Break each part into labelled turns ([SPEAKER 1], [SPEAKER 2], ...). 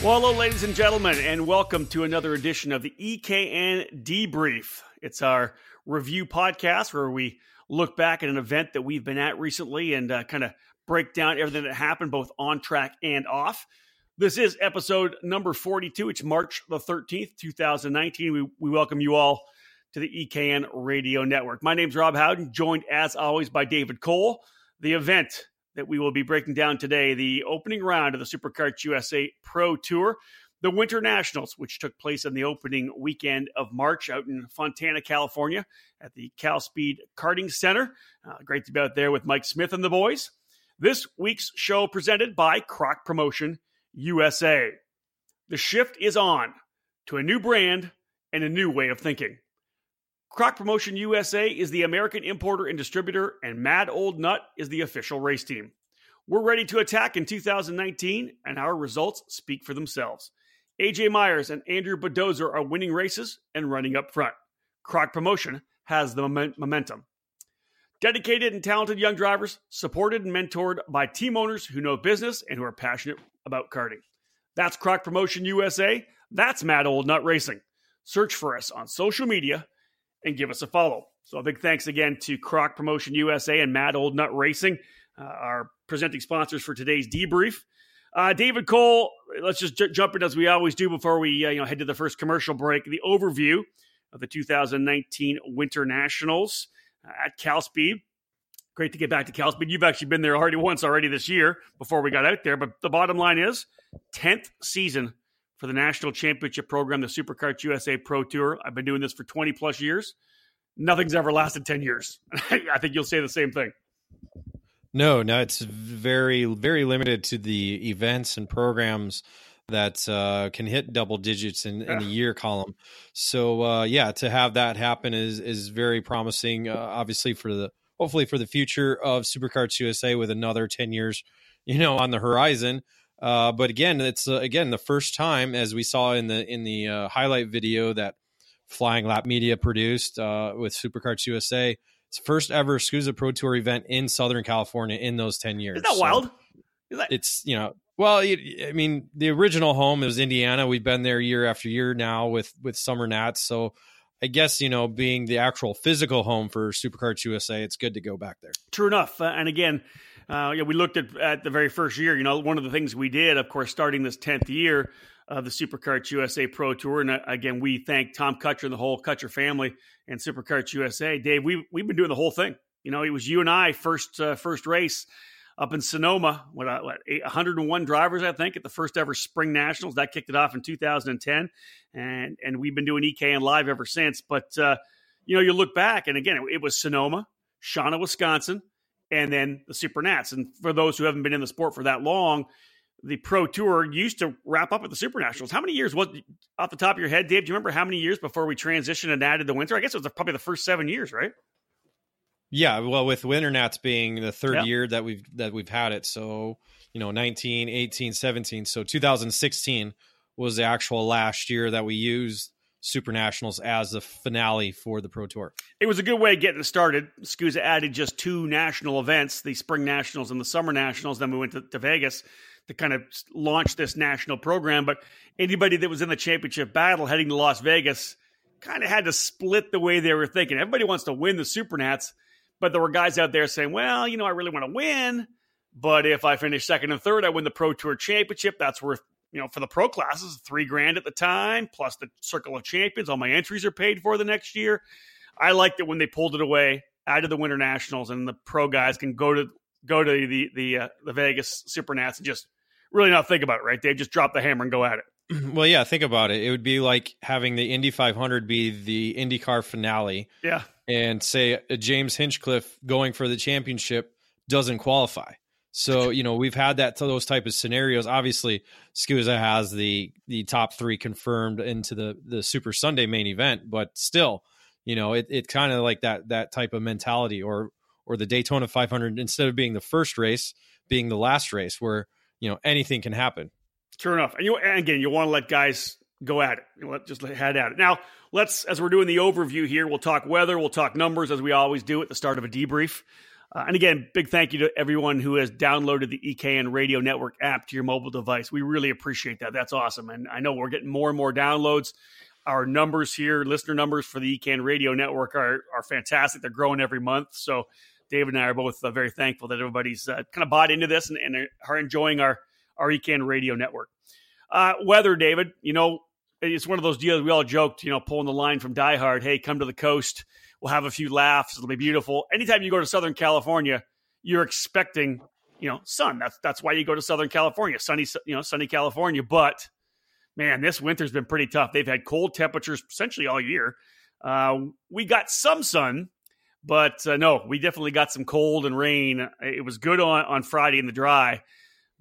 [SPEAKER 1] Well, hello, ladies and gentlemen, and welcome to another edition of the EKN Debrief. It's our review podcast where we look back at an event that we've been at recently and uh, kind of break down everything that happened both on track and off. This is episode number 42. It's March the 13th, 2019. We, we welcome you all to the EKN Radio Network. My name's Rob Howden, joined as always by David Cole. The event that we will be breaking down today the opening round of the SuperKarts USA Pro Tour, the Winter Nationals, which took place on the opening weekend of March out in Fontana, California, at the Cal Speed Karting Center. Uh, great to be out there with Mike Smith and the boys. This week's show presented by Croc Promotion USA. The shift is on to a new brand and a new way of thinking. Croc Promotion USA is the American importer and distributor, and Mad Old Nut is the official race team. We're ready to attack in 2019, and our results speak for themselves. AJ Myers and Andrew Bodozer are winning races and running up front. Croc Promotion has the momentum. Dedicated and talented young drivers, supported and mentored by team owners who know business and who are passionate about karting. That's Croc Promotion USA. That's Mad Old Nut Racing. Search for us on social media and give us a follow. So a big thanks again to Croc Promotion USA and Mad Old Nut Racing, uh, our presenting sponsors for today's debrief. Uh, David Cole, let's just j- jump in as we always do before we uh, you know head to the first commercial break. The overview of the 2019 Winter Nationals uh, at Cal Speed. Great to get back to Cal Speed. You've actually been there already once already this year before we got out there. But the bottom line is 10th season for the national championship program, the SuperKarts USA Pro Tour. I've been doing this for 20 plus years. Nothing's ever lasted 10 years. I think you'll say the same thing.
[SPEAKER 2] No, no, it's very, very limited to the events and programs that uh, can hit double digits in, in the year column. So uh, yeah, to have that happen is is very promising. Uh, obviously for the hopefully for the future of SuperKarts USA with another ten years, you know, on the horizon. Uh, but again, it's uh, again the first time, as we saw in the in the uh, highlight video that Flying Lap Media produced uh, with SuperKarts USA. It's first ever SKUSA Pro Tour event in Southern California in those ten years.
[SPEAKER 1] Is that so wild? Is that-
[SPEAKER 2] it's you know well, I mean, the original home is Indiana. We've been there year after year now with with Summer Nats. So I guess you know, being the actual physical home for SuperKarts USA, it's good to go back there.
[SPEAKER 1] True enough. Uh, and again, uh, yeah, we looked at at the very first year. You know, one of the things we did, of course, starting this tenth year of the SuperKarts USA Pro Tour, and uh, again, we thank Tom Kutcher and the whole Kutcher family and SuperKarts USA. Dave, we we've been doing the whole thing. You know, it was you and I first uh, first race up in Sonoma. What, uh, what 101 drivers, I think, at the first ever Spring Nationals. That kicked it off in 2010, and and we've been doing EKN live ever since. But uh, you know, you look back, and again, it, it was Sonoma, Shawano, Wisconsin and then the Super Nats. And for those who haven't been in the sport for that long, the Pro Tour used to wrap up at the Super Nationals. How many years was off the top of your head, Dave? Do you remember how many years before we transitioned and added the winter? I guess it was probably the first seven years, right?
[SPEAKER 2] Yeah, well, with Winter Nats being the third yeah. year that we've that we've had it, so you know, 19, 18, 17. So 2016 was the actual last year that we used Super Nationals as the finale for the Pro Tour.
[SPEAKER 1] It was a good way of getting started. SKUSA added just two national events, the Spring Nationals and the Summer Nationals. Then we went to, to Vegas to kind of launch this national program. But anybody that was in the championship battle heading to Las Vegas kind of had to split the way they were thinking. Everybody wants to win the Super Nats, but there were guys out there saying, well, you know, I really want to win. But if I finish second and third, I win the Pro Tour Championship. That's worth you know, for the pro classes, three grand at the time, plus the Circle of Champions. All my entries are paid for the next year. I liked it when they pulled it away out of the Winter Nationals, and the pro guys can go to go to the the uh, the Vegas Super Nats and just really not think about it. Right? They just drop the hammer and go at it.
[SPEAKER 2] Well, yeah, think about it. It would be like having the Indy 500 be the IndyCar finale.
[SPEAKER 1] Yeah.
[SPEAKER 2] And say uh, James Hinchcliffe going for the championship doesn't qualify. So you know we've had that to those type of scenarios. Obviously, SKUSA has the the top three confirmed into the the Super Sunday main event, but still, you know it it kind of like that that type of mentality, or or the Daytona 500 instead of being the first race, being the last race, where you know anything can happen.
[SPEAKER 1] Sure enough, and you and again you want to let guys go at it. Let just head at it. Now let's as we're doing the overview here, we'll talk weather, we'll talk numbers as we always do at the start of a debrief. Uh, and again, big thank you to everyone who has downloaded the EKN Radio Network app to your mobile device. We really appreciate that. That's awesome. And I know we're getting more and more downloads. Our numbers here, listener numbers for the EKN Radio Network are, are fantastic. They're growing every month. So David and I are both uh, very thankful that everybody's uh, kind of bought into this and, and, are enjoying our, our EKN Radio Network. Uh, weather, David, you know, it's one of those deals we all joked, you know, pulling the line from Die Hard, hey, come to the coast – We'll have a few laughs. It'll be beautiful. Anytime you go to Southern California, you're expecting, you know, sun. That's that's why you go to Southern California, sunny, you know, sunny California. But man, this winter's been pretty tough. They've had cold temperatures essentially all year. Uh, we got some sun, but uh, no, we definitely got some cold and rain. It was good on, on Friday in the dry,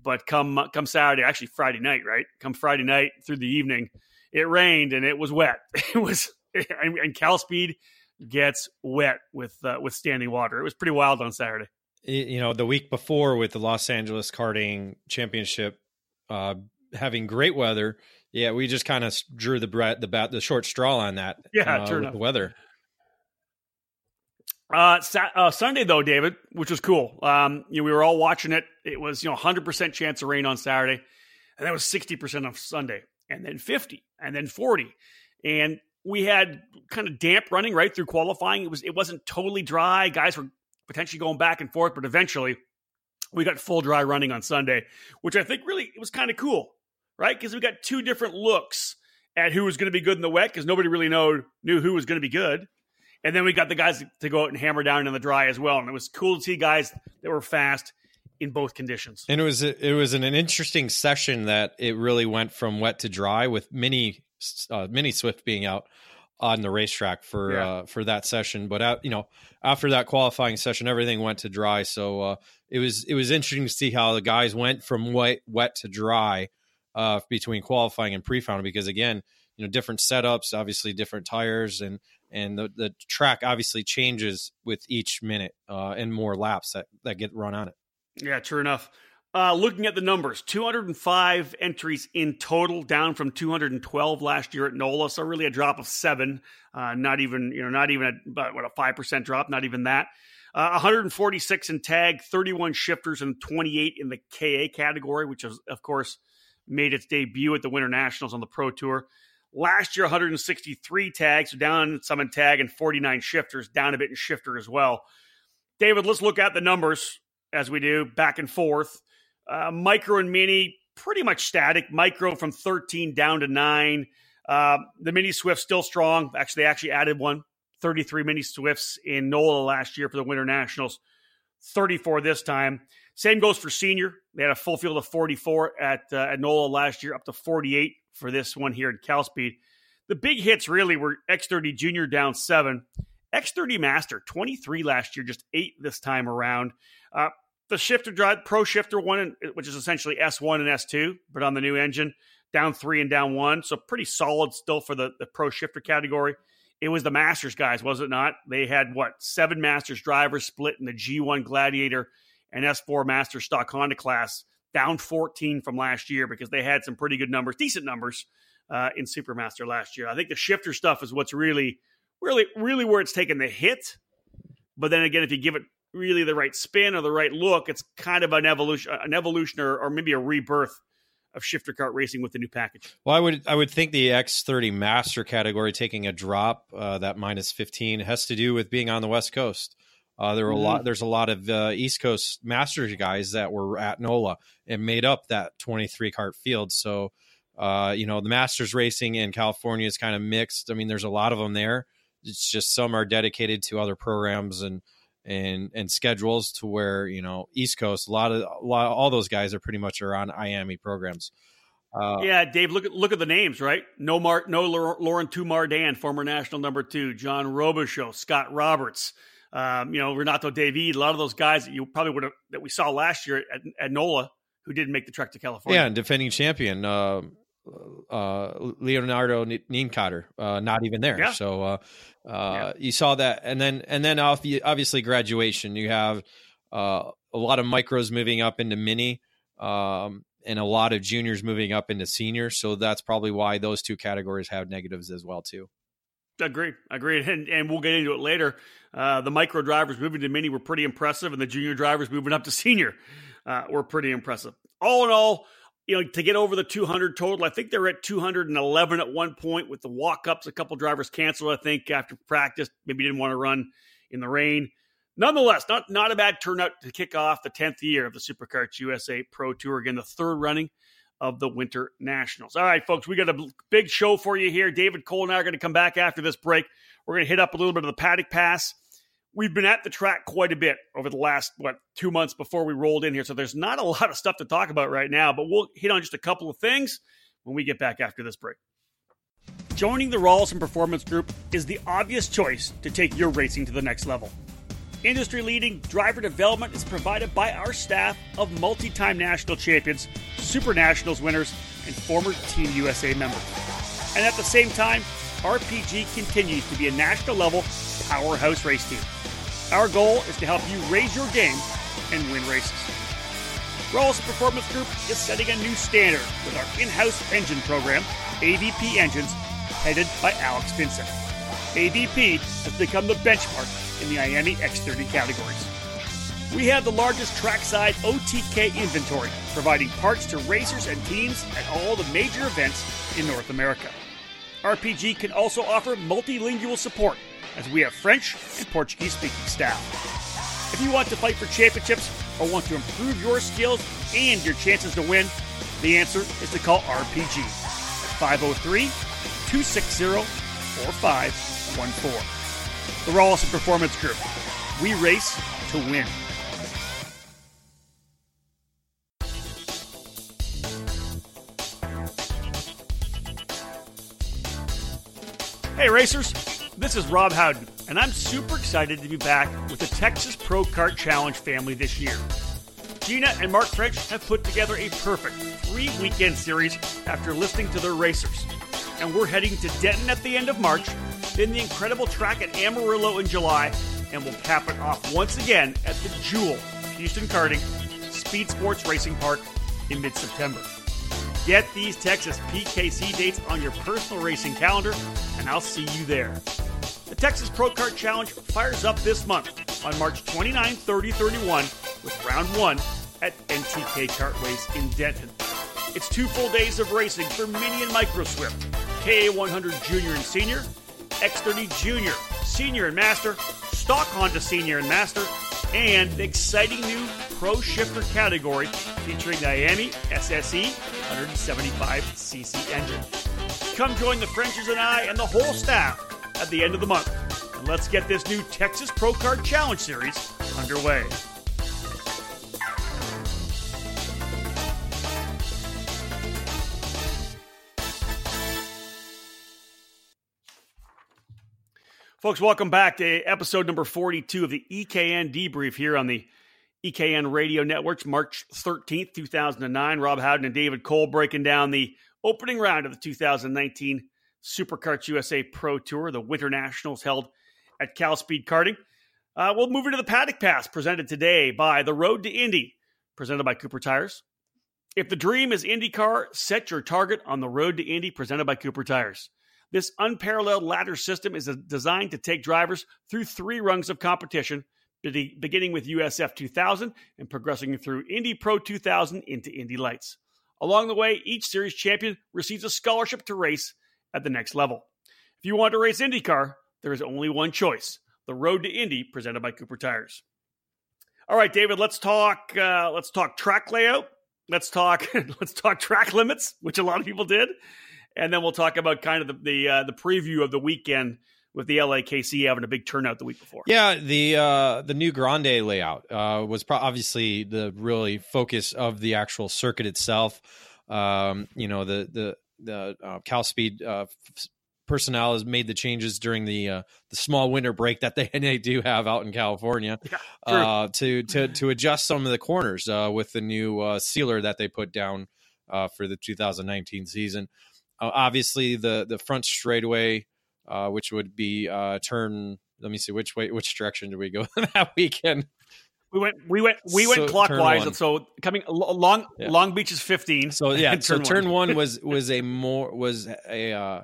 [SPEAKER 1] but come come Saturday, actually Friday night, right? Come Friday night through the evening, it rained and it was wet. It was and Cal Speed gets wet with uh, with standing water. It was pretty wild on Saturday.
[SPEAKER 2] You know, the week before with the Los Angeles Karting Championship uh, having great weather, yeah, we just kind of drew the the bat the short straw on that.
[SPEAKER 1] Yeah,
[SPEAKER 2] uh, with the weather.
[SPEAKER 1] Uh, uh, Sunday though, David, which was cool. Um, you know, we were all watching it. It was you know 100 percent chance of rain on Saturday, and that was 60 percent on Sunday, and then 50, and then 40, and we had kind of damp running right through qualifying. It was it wasn't totally dry. Guys were potentially going back and forth, but eventually we got full dry running on Sunday, which I think really it was kind of cool, right? Because we got two different looks at who was going to be good in the wet because nobody really know knew who was going to be good. And then we got the guys to go out and hammer down in the dry as well. And it was cool to see guys that were fast in both conditions.
[SPEAKER 2] And it was it was an, an interesting session that it really went from wet to dry with many uh, mini Swift being out on the racetrack for yeah. uh, for that session. But uh, you know, after that qualifying session, everything went to dry. So uh, it was it was interesting to see how the guys went from wet wet to dry uh, between qualifying and pre-final. Because again, you know, different setups, obviously different tires, and and the the track obviously changes with each minute uh, and more laps that that get run on it.
[SPEAKER 1] Yeah, true enough. Uh, looking at the numbers, 205 entries in total, down from 212 last year at NOLA. So really a drop of seven. Uh, not even you know not even a, but what a five percent drop. Not even that. Uh, 146 in tag, 31 shifters, and 28 in the KA category, which is of course made its debut at the Winter Nationals on the Pro Tour. Last year, 163 tags, so down some in tag, and 49 shifters, down a bit in shifter as well. David, let's look at the numbers as we do back and forth. Uh, micro and mini, pretty much static. Micro from 13 down to 9. Uh, the mini Swift still strong. Actually, they actually added one. 33 mini Swifts in NOLA last year for the Winter Nationals. 34 this time. Same goes for senior. They had a full field of 44 at uh, at NOLA last year, up to 48 for this one here at Cal Speed. The big hits really were X30 Junior down seven, X30 Master 23 last year, just eight this time around. Uh, the shifter drive pro shifter one which is essentially s1 and s2 but on the new engine down three and down one so pretty solid still for the, the pro shifter category it was the masters guys was it not they had what seven masters drivers split in the g1 gladiator and s4 master stock honda class down 14 from last year because they had some pretty good numbers decent numbers uh, in supermaster last year i think the shifter stuff is what's really really really where it's taken the hit but then again if you give it really the right spin or the right look. It's kind of an evolution, an evolution, or, or maybe a rebirth of shifter cart racing with the new package.
[SPEAKER 2] Well, I would I would think the X30 Master category taking a drop, uh, that minus 15, has to do with being on the West Coast. Uh, there were mm-hmm. a lot. There's a lot of uh, East Coast Masters guys that were at NOLA and made up that 23 cart field. So, uh, you know, the Masters racing in California is kind of mixed. I mean, there's a lot of them there. It's just some are dedicated to other programs and and and schedules to where you know East Coast a lot of a lot all those guys are pretty much are on IAME programs.
[SPEAKER 1] Uh, yeah, Dave, look at look at the names, right? No Mark, no Laurent Mardan, former national number two, John Robichaux, Scott Roberts, um, you know Renato David, a lot of those guys that you probably would have that we saw last year at, at NOLA who didn't make the trek to California.
[SPEAKER 2] Yeah, and defending champion. Uh, uh, Leonardo Nienkater, uh, not even there. Yeah. So uh, uh, yeah. you saw that, and then and then obviously graduation. You have uh, a lot of micros moving up into mini, um, and a lot of juniors moving up into senior. So that's probably why those two categories have negatives as well too.
[SPEAKER 1] Agreed. Agreed. And, and we'll get into it later. Uh, the micro drivers moving to mini were pretty impressive, and the junior drivers moving up to senior uh, were pretty impressive. All in all, you know, to get over the 200 total, I think they're at 211 at one point with the walk ups. A couple drivers canceled, I think, after practice. Maybe didn't want to run in the rain. Nonetheless, not not a bad turnout to kick off the 10th year of the SuperKarts USA Pro Tour. Again, the third running of the Winter Nationals. All right, folks, we got a big show for you here. David Cole and I are going to come back after this break. We're going to hit up a little bit of the paddock pass. We've been at the track quite a bit over the last, what, two months before we rolled in here. So there's not a lot of stuff to talk about right now, but we'll hit on just a couple of things when we get back after this break. Joining the Rolison Performance Group is the obvious choice to take your racing to the next level. Industry leading driver development is provided by our staff of multi time national champions, Super Nationals winners, and former Team USA members. And at the same time, RPG continues to be a national level powerhouse race team. Our goal is to help you raise your game and win races. Rolison Performance Group is setting a new standard with our in house engine program, AVP Engines, headed by Alex Vincent. AVP has become the benchmark in the IAME X30 categories. We have the largest trackside OTK inventory, providing parts to racers and teams at all the major events in North America. RPG can also offer multilingual support, as we have French and Portuguese speaking staff. If you want to fight for championships or want to improve your skills and your chances to win, the answer is to call RPG at 503 260 4514 the Rolison Performance Group. We race to win. Hey racers, this is Rob Howden, and I'm super excited to be back with the Texas Pro Kart Challenge family this year. Gina and Mark French have put together a perfect three weekend series after listening to their racers. And we're heading to Denton at the end of March then the incredible track at Amarillo in July, and we'll cap it off once again at the Jewel Houston Karting Speed Sports Racing Park in mid September. Get these Texas PKC dates on your personal racing calendar, and I'll see you there. The Texas Pro Kart Challenge fires up this month on March 29, 30, 31 with round one at NTK Kartways in Denton. It's two full days of racing for Mini and Micro Swift, KA100 Junior and Senior, X30 Junior, Senior and Master, Stock Honda Senior and Master, and the exciting new Pro Shifter category featuring IAME SSE 175cc engine. Come join the Frenches and I and the whole staff at the end of the month, and let's get this new Texas Pro Kart Challenge Series underway. Folks, welcome back to episode number 42 of the EKN debrief here on the EKN radio networks, March 13th, 2009. Rob Howden and David Cole breaking down the opening round of the 2019 SuperKarts USA Pro Tour, the Winter Nationals held at Cal Speed Karting. Uh, we'll move into the Paddock Pass presented today by The Road to Indy, presented by Cooper Tires. If the dream is IndyCar, set your target on The Road to Indy, presented by Cooper Tires. This unparalleled ladder system is designed to take drivers through three rungs of competition, beginning with USF 2000 and progressing through Indy Pro 2000 into Indy Lights. Along the way, each series champion receives a scholarship to race at the next level. If you want to race IndyCar, there is only one choice: the Road to Indy, presented by Cooper Tires. All right, David, let's talk. Uh, let's talk track layout. Let's talk. let's talk track limits, which a lot of people did, and then we'll talk about kind of the the, uh, the preview of the weekend with the LAKC having a big turnout the week before.
[SPEAKER 2] Yeah, the uh, the new Grande layout uh, was pro- obviously the really focus of the actual circuit itself. Um, you know, the the the uh, Cal Speed uh, personnel has made the changes during the uh, the small winter break that they, they do have out in California yeah, uh, to to to adjust some of the corners uh, with the new uh, sealer that they put down uh, for the 2019 season. Uh, obviously, the the front straightaway, uh, which would be uh, turn. Let me see which way, which direction do we go that weekend?
[SPEAKER 1] We went, we went, we so, went clockwise, and so coming long, yeah. Long Beach is fifteen.
[SPEAKER 2] So yeah, turn so one. turn one was was a more was a uh,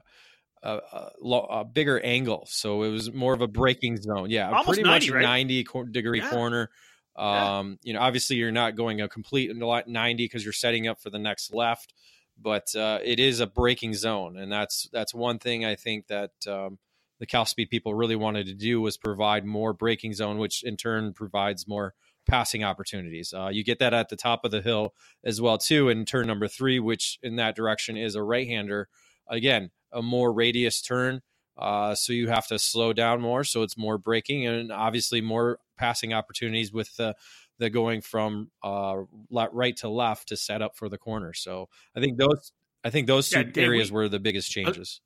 [SPEAKER 2] a, a, a, bigger angle, so it was more of a breaking zone. Yeah,
[SPEAKER 1] Almost
[SPEAKER 2] pretty
[SPEAKER 1] 90,
[SPEAKER 2] much
[SPEAKER 1] right?
[SPEAKER 2] ninety degree
[SPEAKER 1] Yeah.
[SPEAKER 2] corner.
[SPEAKER 1] Yeah.
[SPEAKER 2] Um, you know, obviously you're not going a complete ninety because you're setting up for the next left, but uh, it is a breaking zone, and that's that's one thing I think that um, the Cal Speed people really wanted to do was provide more breaking zone, which in turn provides more passing opportunities. Uh, you get that at the top of the hill as well too in turn number three, which in that direction is a right hander. Again, a more radius turn. Uh, so you have to slow down more, so it's more breaking and obviously more passing opportunities with the the going from uh, right to left to set up for the corner. So I think those I think those two
[SPEAKER 1] Yeah,
[SPEAKER 2] areas
[SPEAKER 1] we-
[SPEAKER 2] were the biggest changes.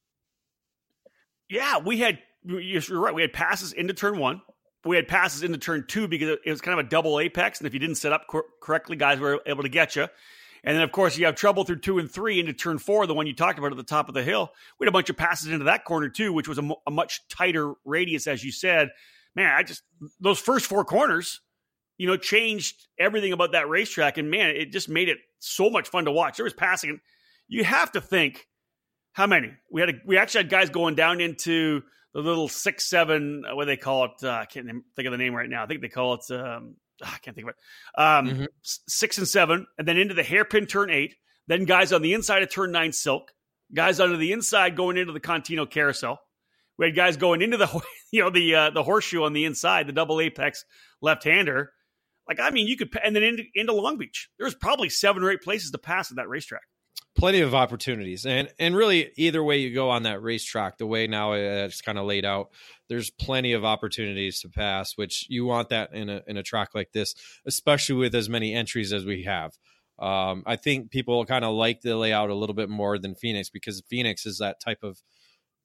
[SPEAKER 1] Yeah, we had. You're right. We had passes into turn one. We had passes into turn two because it was kind of a double apex, and if you didn't set up cor- correctly, guys were able to get you. And then, of course, you have trouble through two and three into turn four, the one you talked about at the top of the hill. We had a bunch of passes into that corner too, which was a, mo- a much tighter radius, as you said. Man, I just those first four corners, you know, changed everything about that racetrack, and man, it just made it so much fun to watch. There was passing. You have to think how many we had. A, we actually had guys going down into the little six, seven. uh, What do they call it? Uh, I can't think of the name right now. I think they call it. Um, ah, I can't think of it. Um,
[SPEAKER 2] Mhm.
[SPEAKER 1] Six and seven, and then into the hairpin turn eight. Then guys on the inside of turn nine silk. Guys under the inside going into the Contino carousel. We had guys going into the you know the uh, the horseshoe on the inside, the double apex left hander. Like I mean, you could and then into, into Long Beach. There's probably seven or eight places to pass at that racetrack.
[SPEAKER 2] plenty of opportunities and and really either way you go on that racetrack the way now it's kind of laid out there's plenty of opportunities to pass which you want that in a in a track like this especially with as many entries as we have um, i think people kind of like the layout a little bit more than phoenix because phoenix is that type of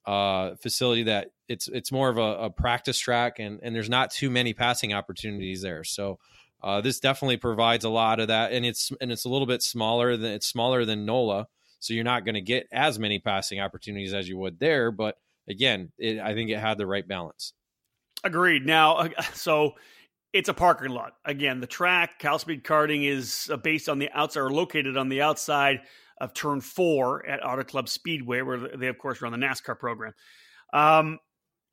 [SPEAKER 2] uh, facility that it's it's more of a, a practice track and and there's not too many passing opportunities there so uh, this definitely provides a lot of that, and it's and it's a little bit smaller than it's smaller than NOLA, so you're not going to get as many passing opportunities as you would there. But again, it, I think it had the right balance.
[SPEAKER 1] Agreed. Now, uh, so it's a parking lot. Again, the track, Cal Speed Karting, is uh, based on the outside or located on the outside of Turn Four at Auto Club Speedway, where they, of course, run the NASCAR program. Um,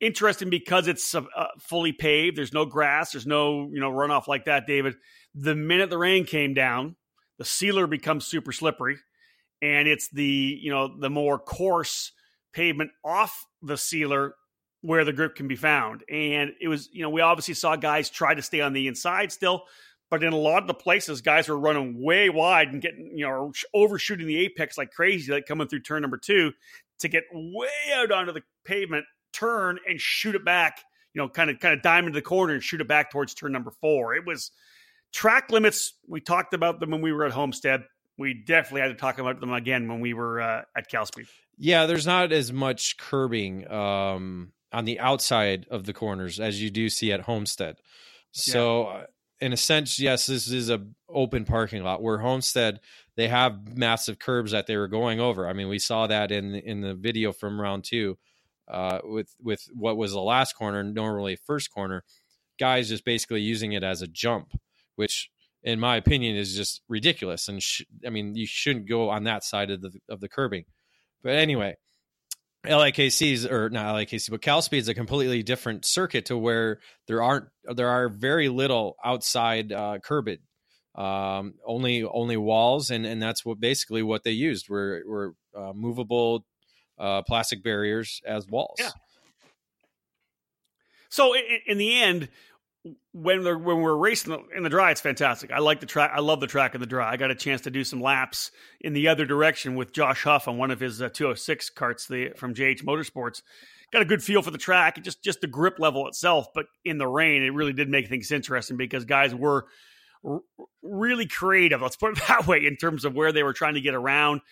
[SPEAKER 1] interesting because it's uh, uh, fully paved. There's no grass. There's no you know runoff like that, David. The minute the rain came down, the sealer becomes super slippery, and it's the you know the more coarse pavement off the sealer where the grip can be found. And it was, you know, we obviously saw guys try to stay on the inside still, but in a lot of the places, guys were running way wide and getting, you know, overshooting the apex like crazy, like coming through turn number two to get way out onto the pavement, turn and shoot it back, you know, kind of kind of into the corner and shoot it back towards turn number four. It was track limits. We talked about them when we were at Homestead. We definitely had to talk about them again when we were uh, at Cal Speed.
[SPEAKER 2] Yeah, there's not as much curbing um, on the outside of the corners as you do see at Homestead. So, uh, in a sense, yes, this is a open parking lot. Where Homestead, they have massive curbs that they were going over. I mean, we saw that in in the video from round two, uh, with with what was the last corner, normally first corner, guys just basically using it as a jump, which in my opinion is just ridiculous. And sh- I mean, you shouldn't go on that side of the of the curbing. But anyway, LIKC's or not LIKC, but Cal Speed is a completely different circuit to where there aren't there are very little outside uh, um, only only walls, and and that's what basically what they used were were uh, movable uh, plastic barriers as walls.
[SPEAKER 1] Yeah. So in, in the end, when the, when we're racing in the dry, it's fantastic. I like the track. I love the track in the dry. I got a chance to do some laps in the other direction with Josh Huff on one of his uh, 206 carts the, from JH Motorsports. Got a good feel for the track, just just the grip level itself. But in the rain, it really did make things interesting because guys were r- really creative. Let's put it that way in terms of where they were trying to get around.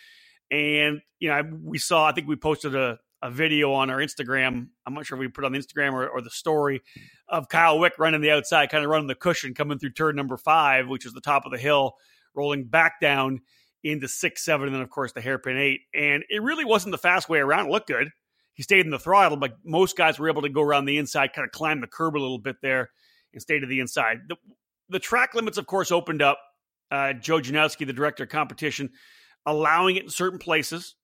[SPEAKER 1] And you know, we saw. I think we posted a a video on our Instagram. I'm not sure if we put on the Instagram or, or the story of Kyle Wick running the outside, kind of running the cushion, coming through turn number five, which is the top of the hill, rolling back down into six, seven, and then of course the hairpin eight. And it really wasn't the fast way around. It looked good. He stayed in the throttle, but most guys were able to go around the inside, kind of climb the curb a little bit there and stay to the inside. The, the track limits, of course, opened up. Uh, Joe Janowski, the director of competition, allowing it in certain places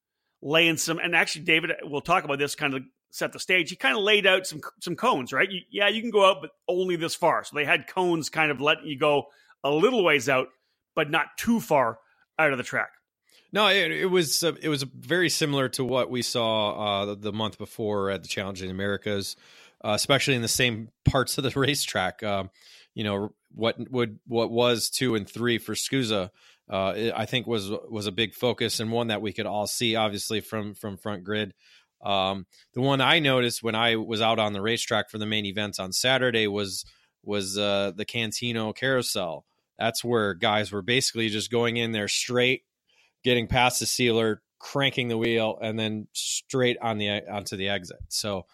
[SPEAKER 1] laying some. And actually, David, we'll talk about this kind of set the stage. He kind of laid out some some cones, right? You, yeah, you can go out, but only this far. So they had cones kind of letting you go a little ways out, but not too far out of the track.
[SPEAKER 2] No, it, it was uh, it was very similar to what we saw uh, the month before at the Challenge in the Americas, uh, especially in the same parts of the racetrack. Um, you know what would what was two and three for SKUSA, uh, I think was was a big focus and one that we could all see, obviously from from front grid. Um, the one I noticed when I was out on the racetrack for the main events on Saturday was was uh, the Cantino Carousel. That's where guys were basically just going in there straight getting past the sealer, cranking the wheel, and then straight on the onto the exit. So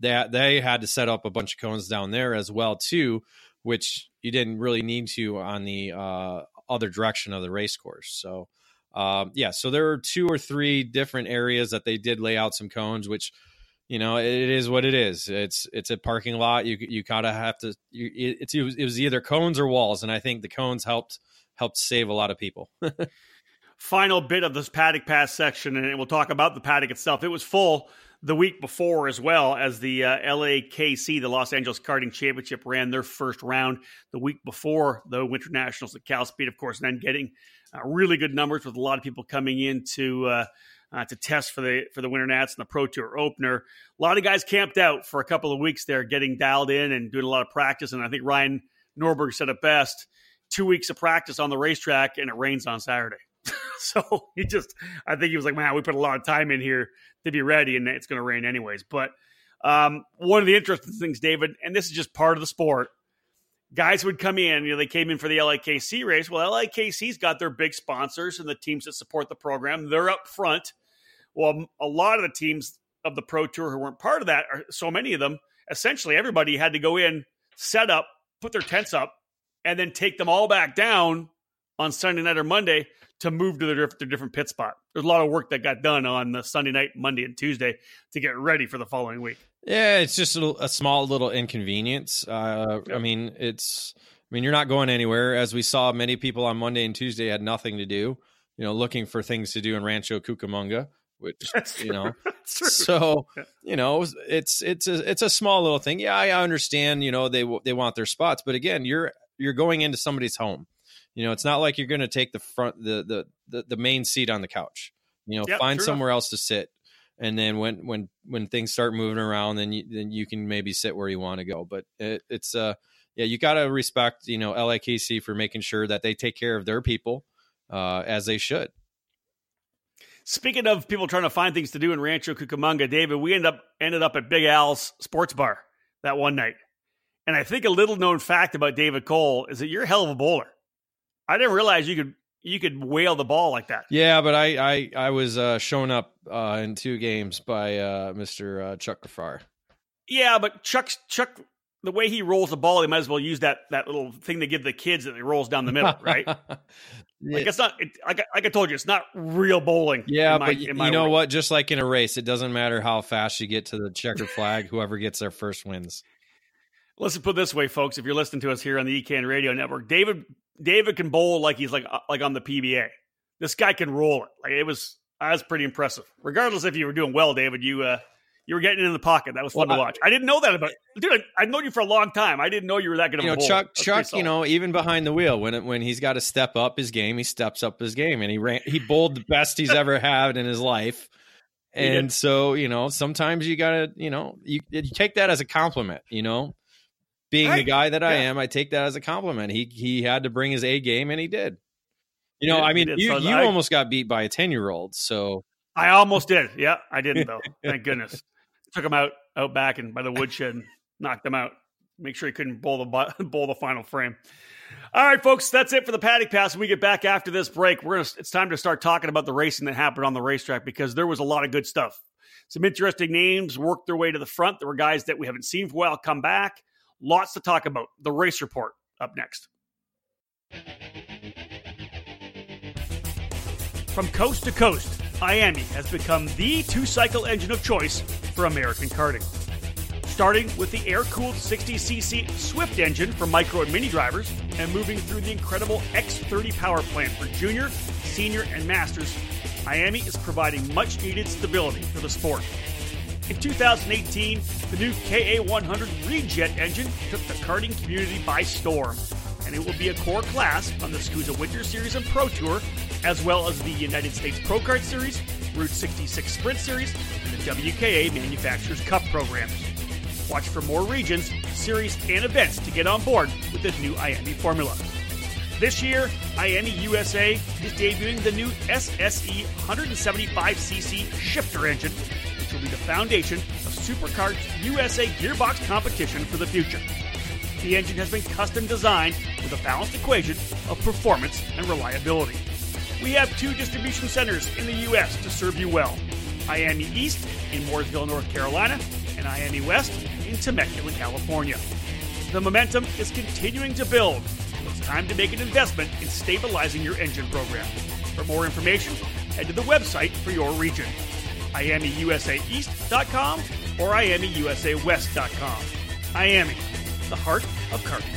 [SPEAKER 2] that they, had to set up a bunch of cones down there as well too, which you didn't really need to on the uh, other direction of the race course. So um, yeah, so there were two or three different areas that they did lay out some cones, which you know it is what it is. It's it's a parking lot. You you gotta have to. You, it's it was either cones or walls, and I think the cones helped helped save a lot of people.
[SPEAKER 1] final bit of this paddock pass section, and we'll talk about the paddock itself. It was full the week before as well as the uh, LAKC, the Los Angeles Karting Championship, ran their first round the week before the Winter Nationals at Cal Speed, of course, and then getting uh, really good numbers with a lot of people coming in to uh, uh, to test for the for the Winter Nats and the Pro Tour opener. A lot of guys camped out for a couple of weeks there, getting dialed in and doing a lot of practice. And I think Ryan Norberg said it best: two weeks of practice on the racetrack, and it rains on Saturday. so he just, I think he was like, man, we put a lot of time in here to be ready, and it's going to rain anyways. But um, one of the interesting things, David, and this is just part of the sport. Guys would come in, you know, they came in for the LAKC race. Well, LAKC's got their big sponsors and the teams that support the program. They're up front. Well, a lot of the teams of the Pro Tour who weren't part of that, are, so many of them, essentially everybody had to go in, set up, put their tents up, and then take them all back down on Sunday night or Monday to move to their, their different pit spot. There's a lot of work that got done on the Sunday night, Monday, and Tuesday to get ready for the following week.
[SPEAKER 2] Yeah, it's just a, a small little inconvenience. Uh. I mean, it's. I mean, you're not going anywhere. As we saw, many people on Monday and Tuesday had nothing to do. You know, looking for things to do in Rancho Cucamonga, which you know. so yeah. you know, it's it's a it's a small little thing. Yeah, I understand. You know, they they want their spots, but again, you're you're going into somebody's home you know, it's not like you're going to take the front the, the the the main seat on the couch. You know, yep, find somewhere enough. else to sit, and then when when when things start moving around, then you then you can maybe sit where you want to go. But it, it's uh yeah, you got to respect you know LAKC for making sure that they take care of their people uh, as they should.
[SPEAKER 1] Speaking of people trying to find things to do in Rancho Cucamonga, David, we ended up ended up at Big Al's Sports Bar that one night. And I think a little known fact about David Cole is that you're a hell of a bowler. I didn't realize you could you could whale the ball like that.
[SPEAKER 2] Yeah, but I I, I was uh, shown up uh, in two games by uh, Mister uh, Chuck Gafar.
[SPEAKER 1] Yeah, but Chuck Chuck the way he rolls the ball, he might as well use that that little thing they give the kids that he rolls down the middle, right? Like it's not, it, like, I, like I told you, it's not real bowling.
[SPEAKER 2] Yeah, my, but you know what? Just like in a race, it doesn't matter how fast you get to the checker flag. whoever gets there first wins.
[SPEAKER 1] Let's put this way, folks. If you're listening to us here on the EKN Radio Network, David David can bowl like he's like uh, like on the PBA. This guy can roll it. Like it was, that was pretty impressive. Regardless if you were doing well, David, you uh, you were getting in the pocket. That was fun well, to watch. I, I, didn't know that about dude. I, have known you for a long time. I didn't know you were that good.
[SPEAKER 2] You know, Chuck. Chuck. You know, even behind the wheel, when it, when he's got to step up his game, he steps up his game, and he ran. He bowled the best he's ever had in his life. And so, you know, sometimes you gotta, you know, you, you take that as a compliment. You know, being the guy that I am, I take that as a compliment. He he had to bring his A game, and he did. You know, I mean, you, so you I, almost got beat by a ten year old. So
[SPEAKER 1] I almost did. Yeah, I didn't though. Thank goodness. Took him out out back and by the woodshed, and knocked him out. Make sure he couldn't bowl the bowl the final frame. All right, folks, that's it for the paddock pass. When we get back after this break, we're gonna. It's time to start talking about the racing that happened on the racetrack because there was a lot of good stuff. Some interesting names worked their way to the front. There were guys that we haven't seen for a while come back. Lots to talk about. The race report up next. From coast to coast, IAME has become the two cycle engine of choice for American karting. Starting with the air cooled 60cc Swift engine for micro and mini drivers, and moving through the incredible X30 power plant for junior, senior, and masters, IAME is providing much needed stability for the sport. In 2018, the new KA100 Rejet engine took the karting community by storm, and it will be a core class on the SKUSA Winter Series and Pro Tour, as well as the United States Pro Kart Series, Route 66 Sprint Series, and the WKA Manufacturers Cup programs. Watch for more regions, series, and events to get on board with the new IAME formula. This year, IAME USA is debuting the new SSE 175cc shifter engine, will be the foundation of SuperKart's USA gearbox competition for the future. The engine has been custom designed with a balanced equation of performance and reliability. We have two distribution centers in the U.S. to serve you well IAME East in Mooresville, North Carolina, and IAME West in Temecula, California. The momentum is continuing to build. It's time to make an investment in stabilizing your engine program. For more information, head to the website for your region, IAMEUSAEast.com or IAMEUSAWest.com. IAME, the heart of karting.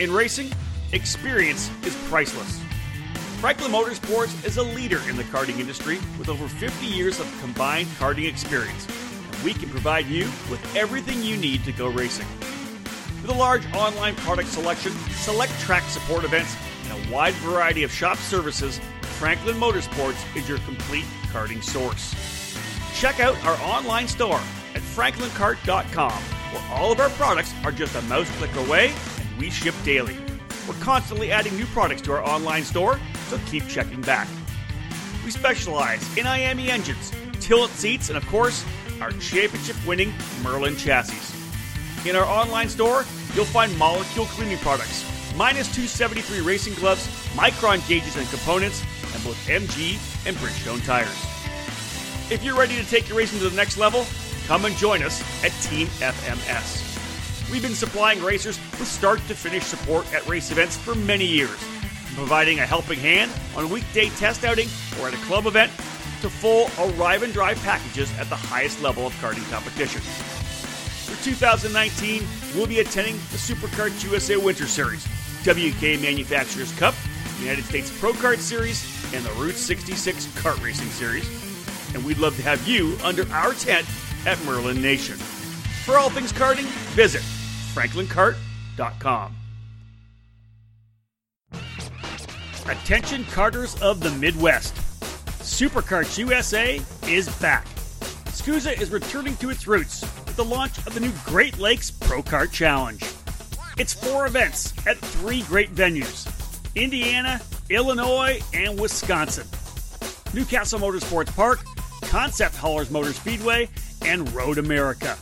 [SPEAKER 1] In racing, experience is priceless. Franklin Motorsports is a leader in the karting industry with over 50 years of combined karting experience. And we can provide you with everything you need to go racing. With a large online product selection, select track support events, and a wide variety of shop services, Franklin Motorsports is your complete karting source. Check out our online store at franklinkart.com, where all of our products are just a mouse click away and we ship daily. We're constantly adding new products to our online store, so keep checking back. We specialize in IAME engines, tilt seats, and of course, our championship winning Merlin chassis. In our online store, you'll find molecule cleaning products, minus 273 racing gloves, MyChron gauges and components, and both MG and Bridgestone tires. If you're ready to take your racing to the next level, come and join us at Team FMS. We've been supplying racers with start to finish support at race events for many years, providing a helping hand on a weekday test outing or at a club event to full arrive and drive packages at the highest level of karting competition. For 2019, we'll be attending the SuperKart USA Winter Series, WK Manufacturers Cup, United States Pro Kart Series, and the Route 66 Kart Racing Series. And we'd love to have you under our tent at Merlin Nation. For all things karting, visit franklinkart.com. Attention carters of the Midwest. SuperKarts USA is back. SKUSA is returning to its roots with the launch of the new Great Lakes Pro Kart Challenge. It's four events at three great venues Indiana, Illinois, and Wisconsin. New Castle Motorsports Park, Concept Haulers Motor Speedway, and Road America.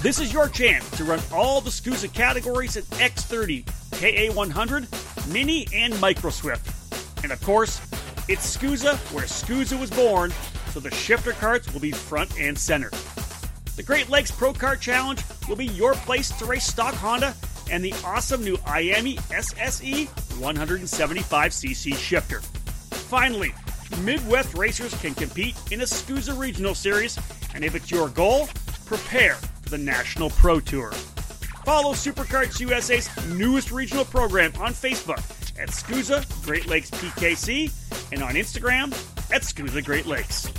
[SPEAKER 1] This is your chance to run all the SKUSA categories at X30, KA100, Mini, and Micro Swift. And of course, it's SKUSA where SKUSA was born, so the shifter carts will be front and center. The Great Lakes Pro Kart Challenge will be your place to race stock Honda and the awesome new IAME SSE 175cc shifter. Finally, Midwest racers can compete in a SKUSA Regional Series, and if it's your goal, prepare for the National Pro Tour. Follow SuperKarts USA's newest regional program on Facebook at SKUSA Great Lakes PKC and on Instagram at SKUSA Great Lakes.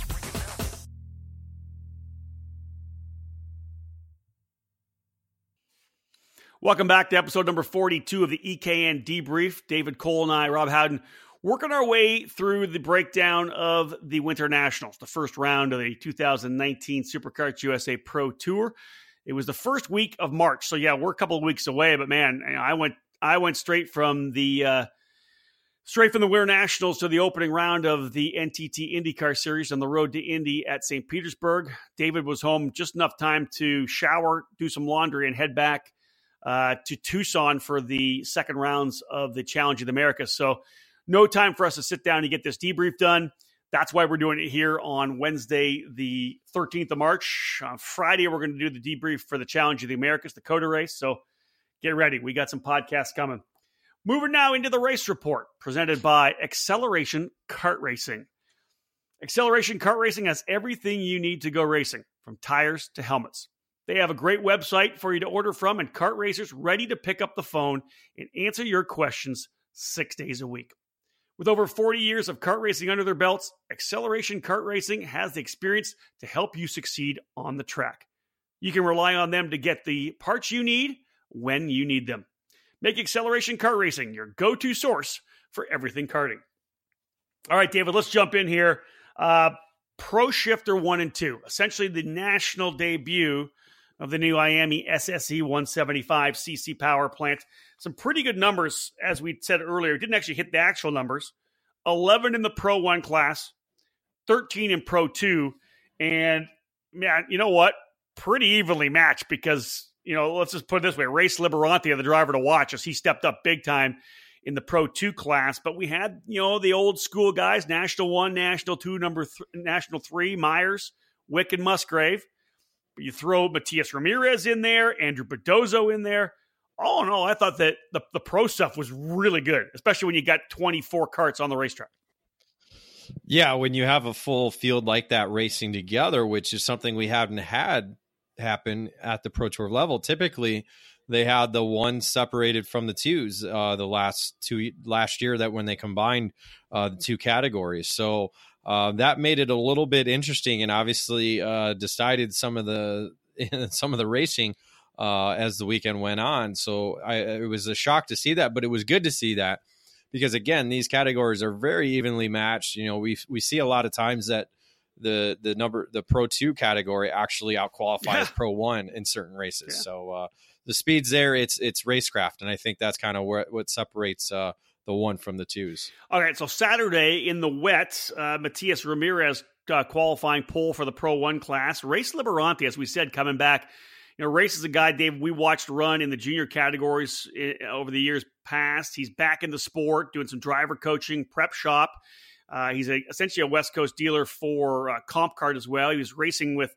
[SPEAKER 1] Welcome back to episode number 42 of the EKN Debrief. David Cole and I, Rob Howden, working our way through the breakdown of the Winter Nationals, the first round of the 2019 SuperKarts USA Pro Tour. It was the first week of March, so yeah, we're a couple of weeks away. But man, I went I went straight from the uh, straight from the Winter Nationals to the opening round of the NTT IndyCar Series on the road to Indy at St. Petersburg. David was home just enough time to shower, do some laundry, and head back uh, to Tucson for the second rounds of the Challenge of the Americas. So, no time for us to sit down and get this debrief done. That's why we're doing it here on Wednesday, the 13th of March. On Friday, we're going to do the debrief for the Challenge of the Americas, the COTA race. So, get ready. We got some podcasts coming. Moving now into the race report presented by Acceleration Kart Racing. Acceleration Kart Racing has everything you need to go racing, from tires to helmets. They have a great website for you to order from and kart racers ready to pick up the phone and answer your questions six days a week. With over 40 years of kart racing under their belts, Acceleration Kart Racing has the experience to help you succeed on the track. You can rely on them to get the parts you need when you need them. Make Acceleration Kart Racing your go to source for everything karting. All right, David, let's jump in here. Uh, Pro Shifter 1 and 2, essentially the national debut of the new IAME SSE 175 cc power plant. Some pretty good numbers, as we said earlier. Didn't actually hit the actual numbers 11 in the Pro 1 class, 13 in Pro 2. And man, you know what? Pretty evenly matched because, you know, let's just put it this way Race Liberante, the driver to watch, as he stepped up big time in the Pro 2 class. But we had, you know, the old school guys National 1, National 2, number th- National 3, Myers, Wick, and Musgrave. But you throw Matias Ramirez in there, Andrew Bedozo in there. All in all, I thought that the, the pro stuff was really good, especially when you got 24 carts on the racetrack.
[SPEAKER 2] Yeah, when you have a full field like that racing together, which is something we haven't had happen at the Pro Tour level. Typically, they had the one separated from the twos uh, the last two last year that when they combined uh, the two categories. So uh, that made it a little bit interesting, and obviously uh, decided some of the some of the racing uh, as the weekend went on. So I, it was a shock to see that, but it was good to see that because again, these categories are very evenly matched. You know, we we see a lot of times that the the number the Pro Two category actually outqualifies yeah. Pro One in certain races. Yeah. So uh, the speeds there, it's it's racecraft, and I think that's kind of where what separates. Uh, the one from the twos.
[SPEAKER 1] All right, so Saturday in the wet, uh, Matias Ramirez uh, qualifying pole for the Pro One class. Race Liberante, as we said, coming back. You know, Race is a guy, Dave, we watched run in the junior categories eh, over the years past. He's back in the sport, doing some driver coaching, prep shop. Uh, he's a, essentially a West Coast dealer for uh, CompKart as well. He was racing with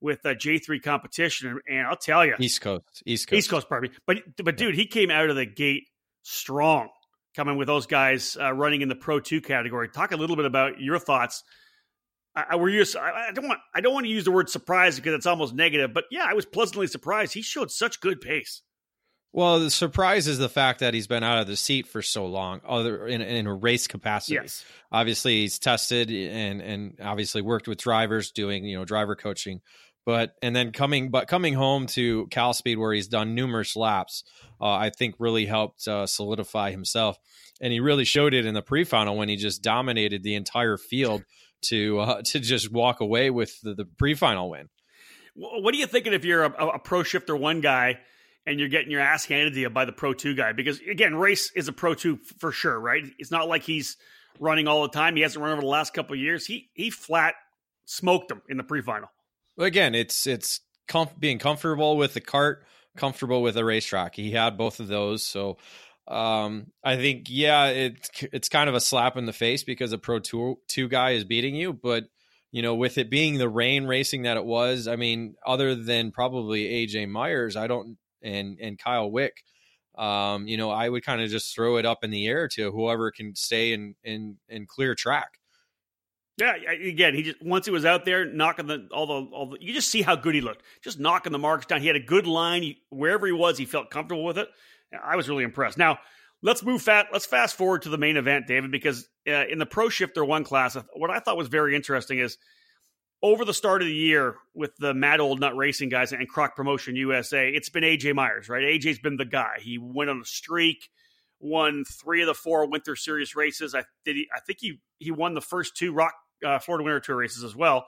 [SPEAKER 1] with a J3 competition, and I'll tell you,
[SPEAKER 2] East Coast, East Coast,
[SPEAKER 1] East Coast, pardon me. But but dude, he came out of the gate strong coming with those guys uh, running in the Pro Two category. Talk a little bit about your thoughts. I, were you? I, I don't want. I don't want to use the word surprise because it's almost negative. But yeah, I was pleasantly surprised. He showed such good pace.
[SPEAKER 2] Well, the surprise is the fact that he's been out of the seat for so long, other in, in a race capacity.
[SPEAKER 1] Yes.
[SPEAKER 2] Obviously, he's tested and and obviously worked with drivers, doing you know driver coaching but and then coming but coming home to Cal Speed where he's done numerous laps, uh, I think really helped uh, solidify himself, and he really showed it in the pre-final when he just dominated the entire field to uh, to just walk away with the, the pre-final win.
[SPEAKER 1] What are you thinking if you're a, a pro shifter one guy? And you're getting your ass handed to you by the Pro 2 guy. Because again, race is a Pro 2 for sure, right? It's not like he's running all the time. He hasn't run over the last couple of years. He he flat smoked him in the pre final
[SPEAKER 2] again, it's it's being comfortable with the cart, comfortable with the racetrack. He had both of those, so um, I think yeah, it's it's kind of a slap in the face because a Pro Tour two guy is beating you, but you know, with it being the rain racing that it was, I mean, other than probably AJ Myers, I don't and and Kyle Wick, um, you know, I would kind of just throw it up in the air to whoever can stay in in in clear track.
[SPEAKER 1] Yeah, again, he just once he was out there knocking the all the all the, you just see how good he looked, just knocking the marks down. He had a good line he, wherever he was. He felt comfortable with it. I was really impressed. Now let's move fat. Let's fast forward to the main event, David, because uh, in the Pro Shifter One class, what I thought was very interesting is over the start of the year with the Mad Old Nut Racing guys and Croc Promotion USA, it's been AJ Myers, right? AJ's been the guy. He went on a streak, won three of the four Winter Series races. I did. He, I think he he won the first two ROK uh, Florida Winter Tour races as well.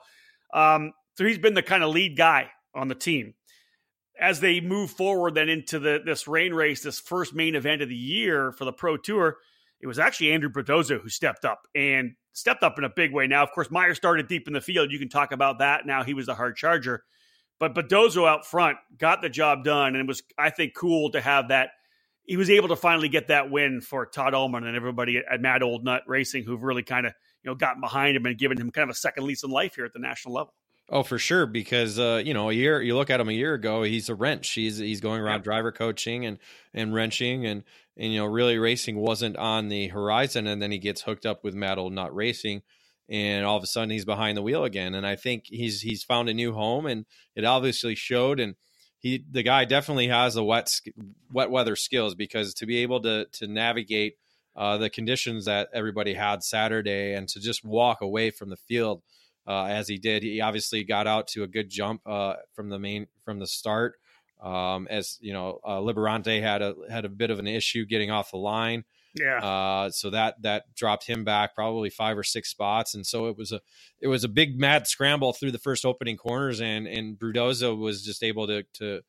[SPEAKER 1] Um, so he's been the kind of lead guy on the team. As they move forward then into the this rain race, this first main event of the year for the Pro Tour, it was actually Andrew Bedozo who stepped up and stepped up in a big way. Now, of course, Meyer started deep in the field. You can talk about that. Now he was the hard charger. But Bedozo out front got the job done, and it was, I think, cool to have that. He was able to finally get that win for Todd Ullman and everybody at Mad Old Nut Racing, who've really kind of you know gotten behind him and given him kind of a second lease in life here at the national level.
[SPEAKER 2] Oh, for sure, because uh, you know, a year you look at him a year ago, he's a wrench. He's he's going around driver coaching and and wrenching and and you know, really racing wasn't on the horizon, and then he gets hooked up with Old Nut Racing, and all of a sudden he's behind the wheel again. And I think he's he's found a new home, and it obviously showed. And he the guy definitely has the wet wet weather skills because to be able to to navigate uh, the conditions that everybody had Saturday and to just walk away from the field uh, as he did. He obviously got out to a good jump uh, from the main from the start. Um, as you know, uh, Liberante had a had a bit of an issue getting off the line.
[SPEAKER 1] Yeah.
[SPEAKER 2] Uh, so that that dropped him back probably five or six spots, and so it was a it was a big mad scramble through the first opening corners, and and Bedozo was just able to to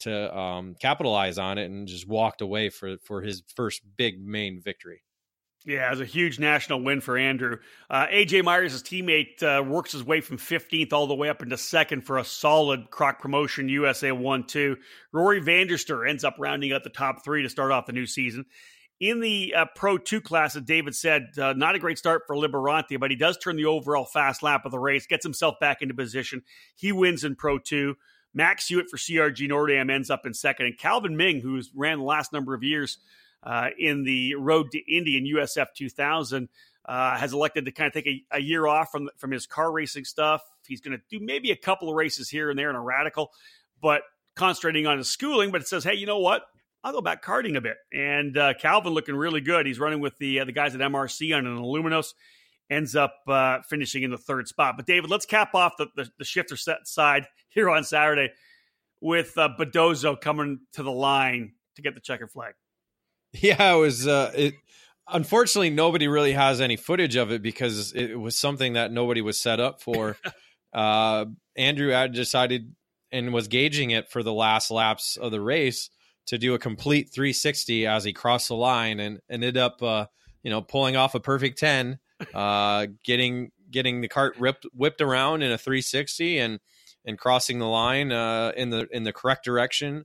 [SPEAKER 2] to um, capitalize on it and just walked away for for his first big main victory.
[SPEAKER 1] Yeah, it was a huge national win for Andrew. Uh, AJ Myers, his teammate, uh, works his way from 15th all the way up into second for a solid Croc promotion, USA 1 2. Rory van der Steur ends up rounding out the top three to start off the new season. In the uh, Pro 2 class, as David said, uh, not a great start for Liberante, but he does turn the overall fast lap of the race, gets himself back into position. He wins in Pro 2. Max Hewitt for CRG Nordam ends up in second. And Calvin Ming, who's ran the last number of years uh, in the Road to Indy in USF 2000, uh, has elected to kind of take a, a, year off from from his car racing stuff. He's going to do maybe a couple of races here and there in a radical, but concentrating on his schooling. But it says, hey, you know what? I'll go back karting a bit. And uh, Calvin looking really good. He's running with the uh, the guys at MRC on an Aluminos. Ends up uh, finishing in the third spot. But David, let's cap off the, the, the shifter set side here on Saturday with uh, Bedozo coming to the line to get the checker flag.
[SPEAKER 2] Yeah, it was. Uh, it unfortunately nobody really has any footage of it because it was something that nobody was set up for. uh, Andrew had decided and was gauging it for the last laps of the race to do a complete 360 as he crossed the line and ended up, uh, you know, pulling off a perfect 10, uh, getting getting the cart ripped whipped around in a 360 and and crossing the line uh, in the in the correct direction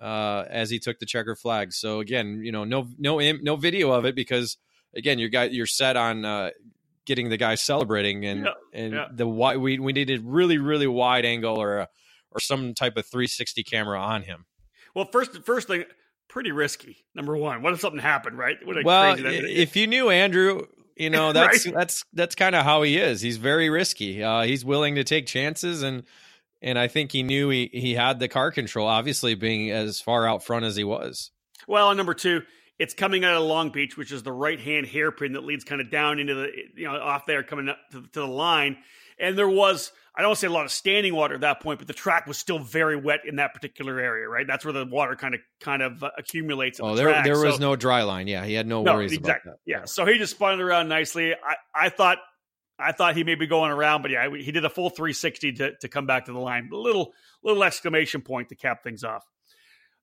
[SPEAKER 2] uh, as he took the checker flag. So again, you know, no no no video of it because again, you're got you're set on uh, getting the guy celebrating and yeah, and yeah. the we we needed really really wide angle or a, or some type of 360 camera on him.
[SPEAKER 1] Well, first first thing pretty risky. Number one, what if something happened, right?
[SPEAKER 2] well, if you knew Andrew, you know that's right? that's that's kind of how he is. He's very risky. Uh, he's willing to take chances and and I think he knew he, he had the car control, obviously being as far out front as he was.
[SPEAKER 1] Well, number two, it's coming out of Long Beach, which is the right hand hairpin that leads kind of down into the you know off there, coming up to, to the line. And there was I don't want to say a lot of standing water at that point, but the track was still very wet in that particular area, right? That's where the water kind of kind of uh, accumulates.
[SPEAKER 2] Oh,
[SPEAKER 1] the
[SPEAKER 2] there
[SPEAKER 1] track.
[SPEAKER 2] there was so, no dry line. Yeah, he had no, no worries exactly. about
[SPEAKER 1] that. Yeah, so he just spun it around nicely. I I thought I thought he may be going around, but yeah, he did a full 360 to, to come back to the line. A little little exclamation point to cap things off.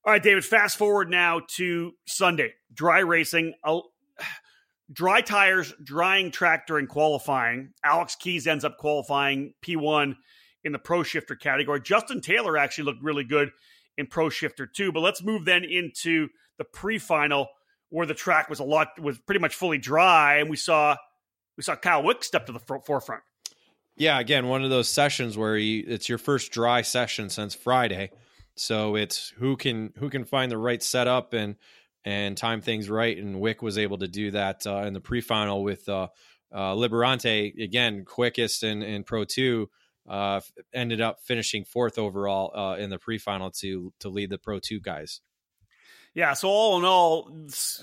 [SPEAKER 1] All right, David. Fast forward now to Sunday. Dry racing, dry tires, drying tractor, and qualifying. Alex Keys ends up qualifying P1 in the Pro Shifter category. Justin Taylor actually looked really good in Pro Shifter too. But let's move then into the pre-final where the track was a lot was pretty much fully dry, and we saw we saw Kyle Wick step to the forefront.
[SPEAKER 2] Yeah, again, one of those sessions where it's your first dry session since Friday, so it's who can who can find the right setup and and time things right. And Wick was able to do that uh, in the pre-final with uh, uh, Liberante again, quickest in, in Pro Two. Uh, ended up finishing fourth overall uh, in the pre-final to to lead the Pro Two guys.
[SPEAKER 1] Yeah, so all in all,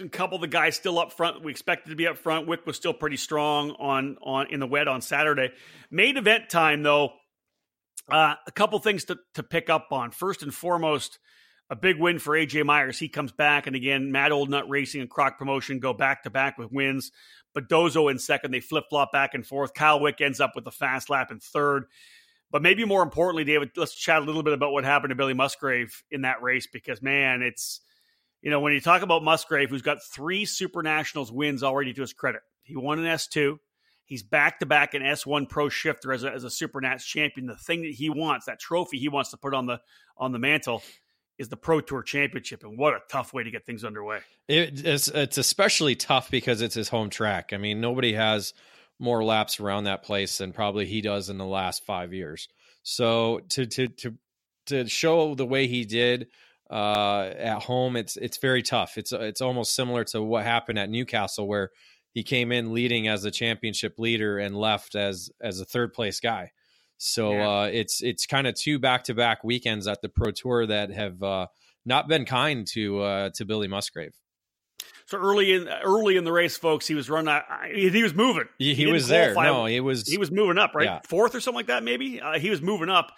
[SPEAKER 1] a couple of the guys still up front. We expected to be up front. Wick was still pretty strong on on in the wet on Saturday. Main event time though, uh, a couple things to, to pick up on. First and foremost, a big win for AJ Myers. He comes back, and again, Matt Oldnut Racing and Croc Promotion go back to back with wins. But Dozo in second, they flip flop back and forth. Kyle Wick ends up with the fast lap in third. But maybe more importantly, David, let's chat a little bit about what happened to Billy Musgrave in that race because man, it's you know, when you talk about Musgrave, who's got three Super Nationals wins already to his credit, he won an S2. He's back to back an S1 Pro Shifter as a, as a Super Nats champion. The thing that he wants, that trophy he wants to put on the on the mantle, is the Pro Tour Championship. And what a tough way to get things underway.
[SPEAKER 2] It, it's it's especially tough because it's his home track. I mean, nobody has more laps around that place than probably he does in the last five years. So to to to to show the way he did uh, at home, it's it's very tough. It's it's almost similar to what happened at Newcastle, where he came in leading as a championship leader and left as as a third place guy. So yeah. uh, it's it's kind of two back to back weekends at the Pro Tour that have uh, not been kind to uh, to Billy Musgrave.
[SPEAKER 1] So early in early in the race, folks, he was running. He was moving.
[SPEAKER 2] He, he, he was there. No, he was
[SPEAKER 1] he was moving up, right? Yeah. Fourth or something like that, maybe. Uh, he was moving up,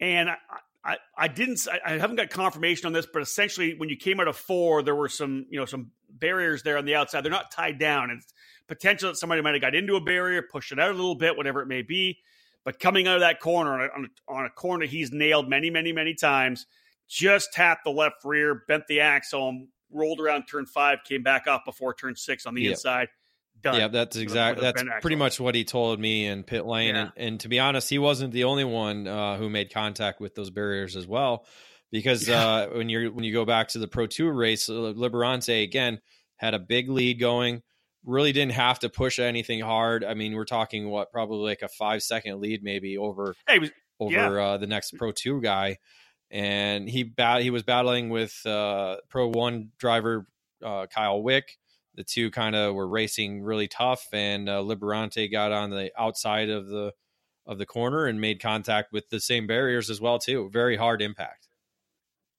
[SPEAKER 1] and I, I, didn't. I haven't got confirmation on this, but essentially, when you came out of four, there were some you know some barriers there on the outside. They're not tied down. It's potential that somebody might have got into a barrier, pushed it out a little bit, whatever it may be. But coming out of that corner on a, on a, on a corner he's nailed many, many, many times, just tapped the left rear, bent the axle, rolled around turn five, came back up before turn six on the yep. inside. Done.
[SPEAKER 2] Yeah, that's exactly that's pretty much what he told me in pit lane. Yeah. And, and, to be honest, he wasn't the only one uh, who made contact with those barriers as well. Because yeah. uh, when you're when you go back to the Pro Tour race, uh, Liberante again had a big lead going. Really didn't have to push anything hard. I mean, we're talking what probably like a five second lead maybe over hey, was, over yeah. uh, the next Pro Two guy and he bat he was battling with uh, Pro One driver uh, Kyle Wick. The two kind of were racing really tough, and uh, Liberante got on the outside of the of the corner and made contact with the same barriers as well too. Very hard impact.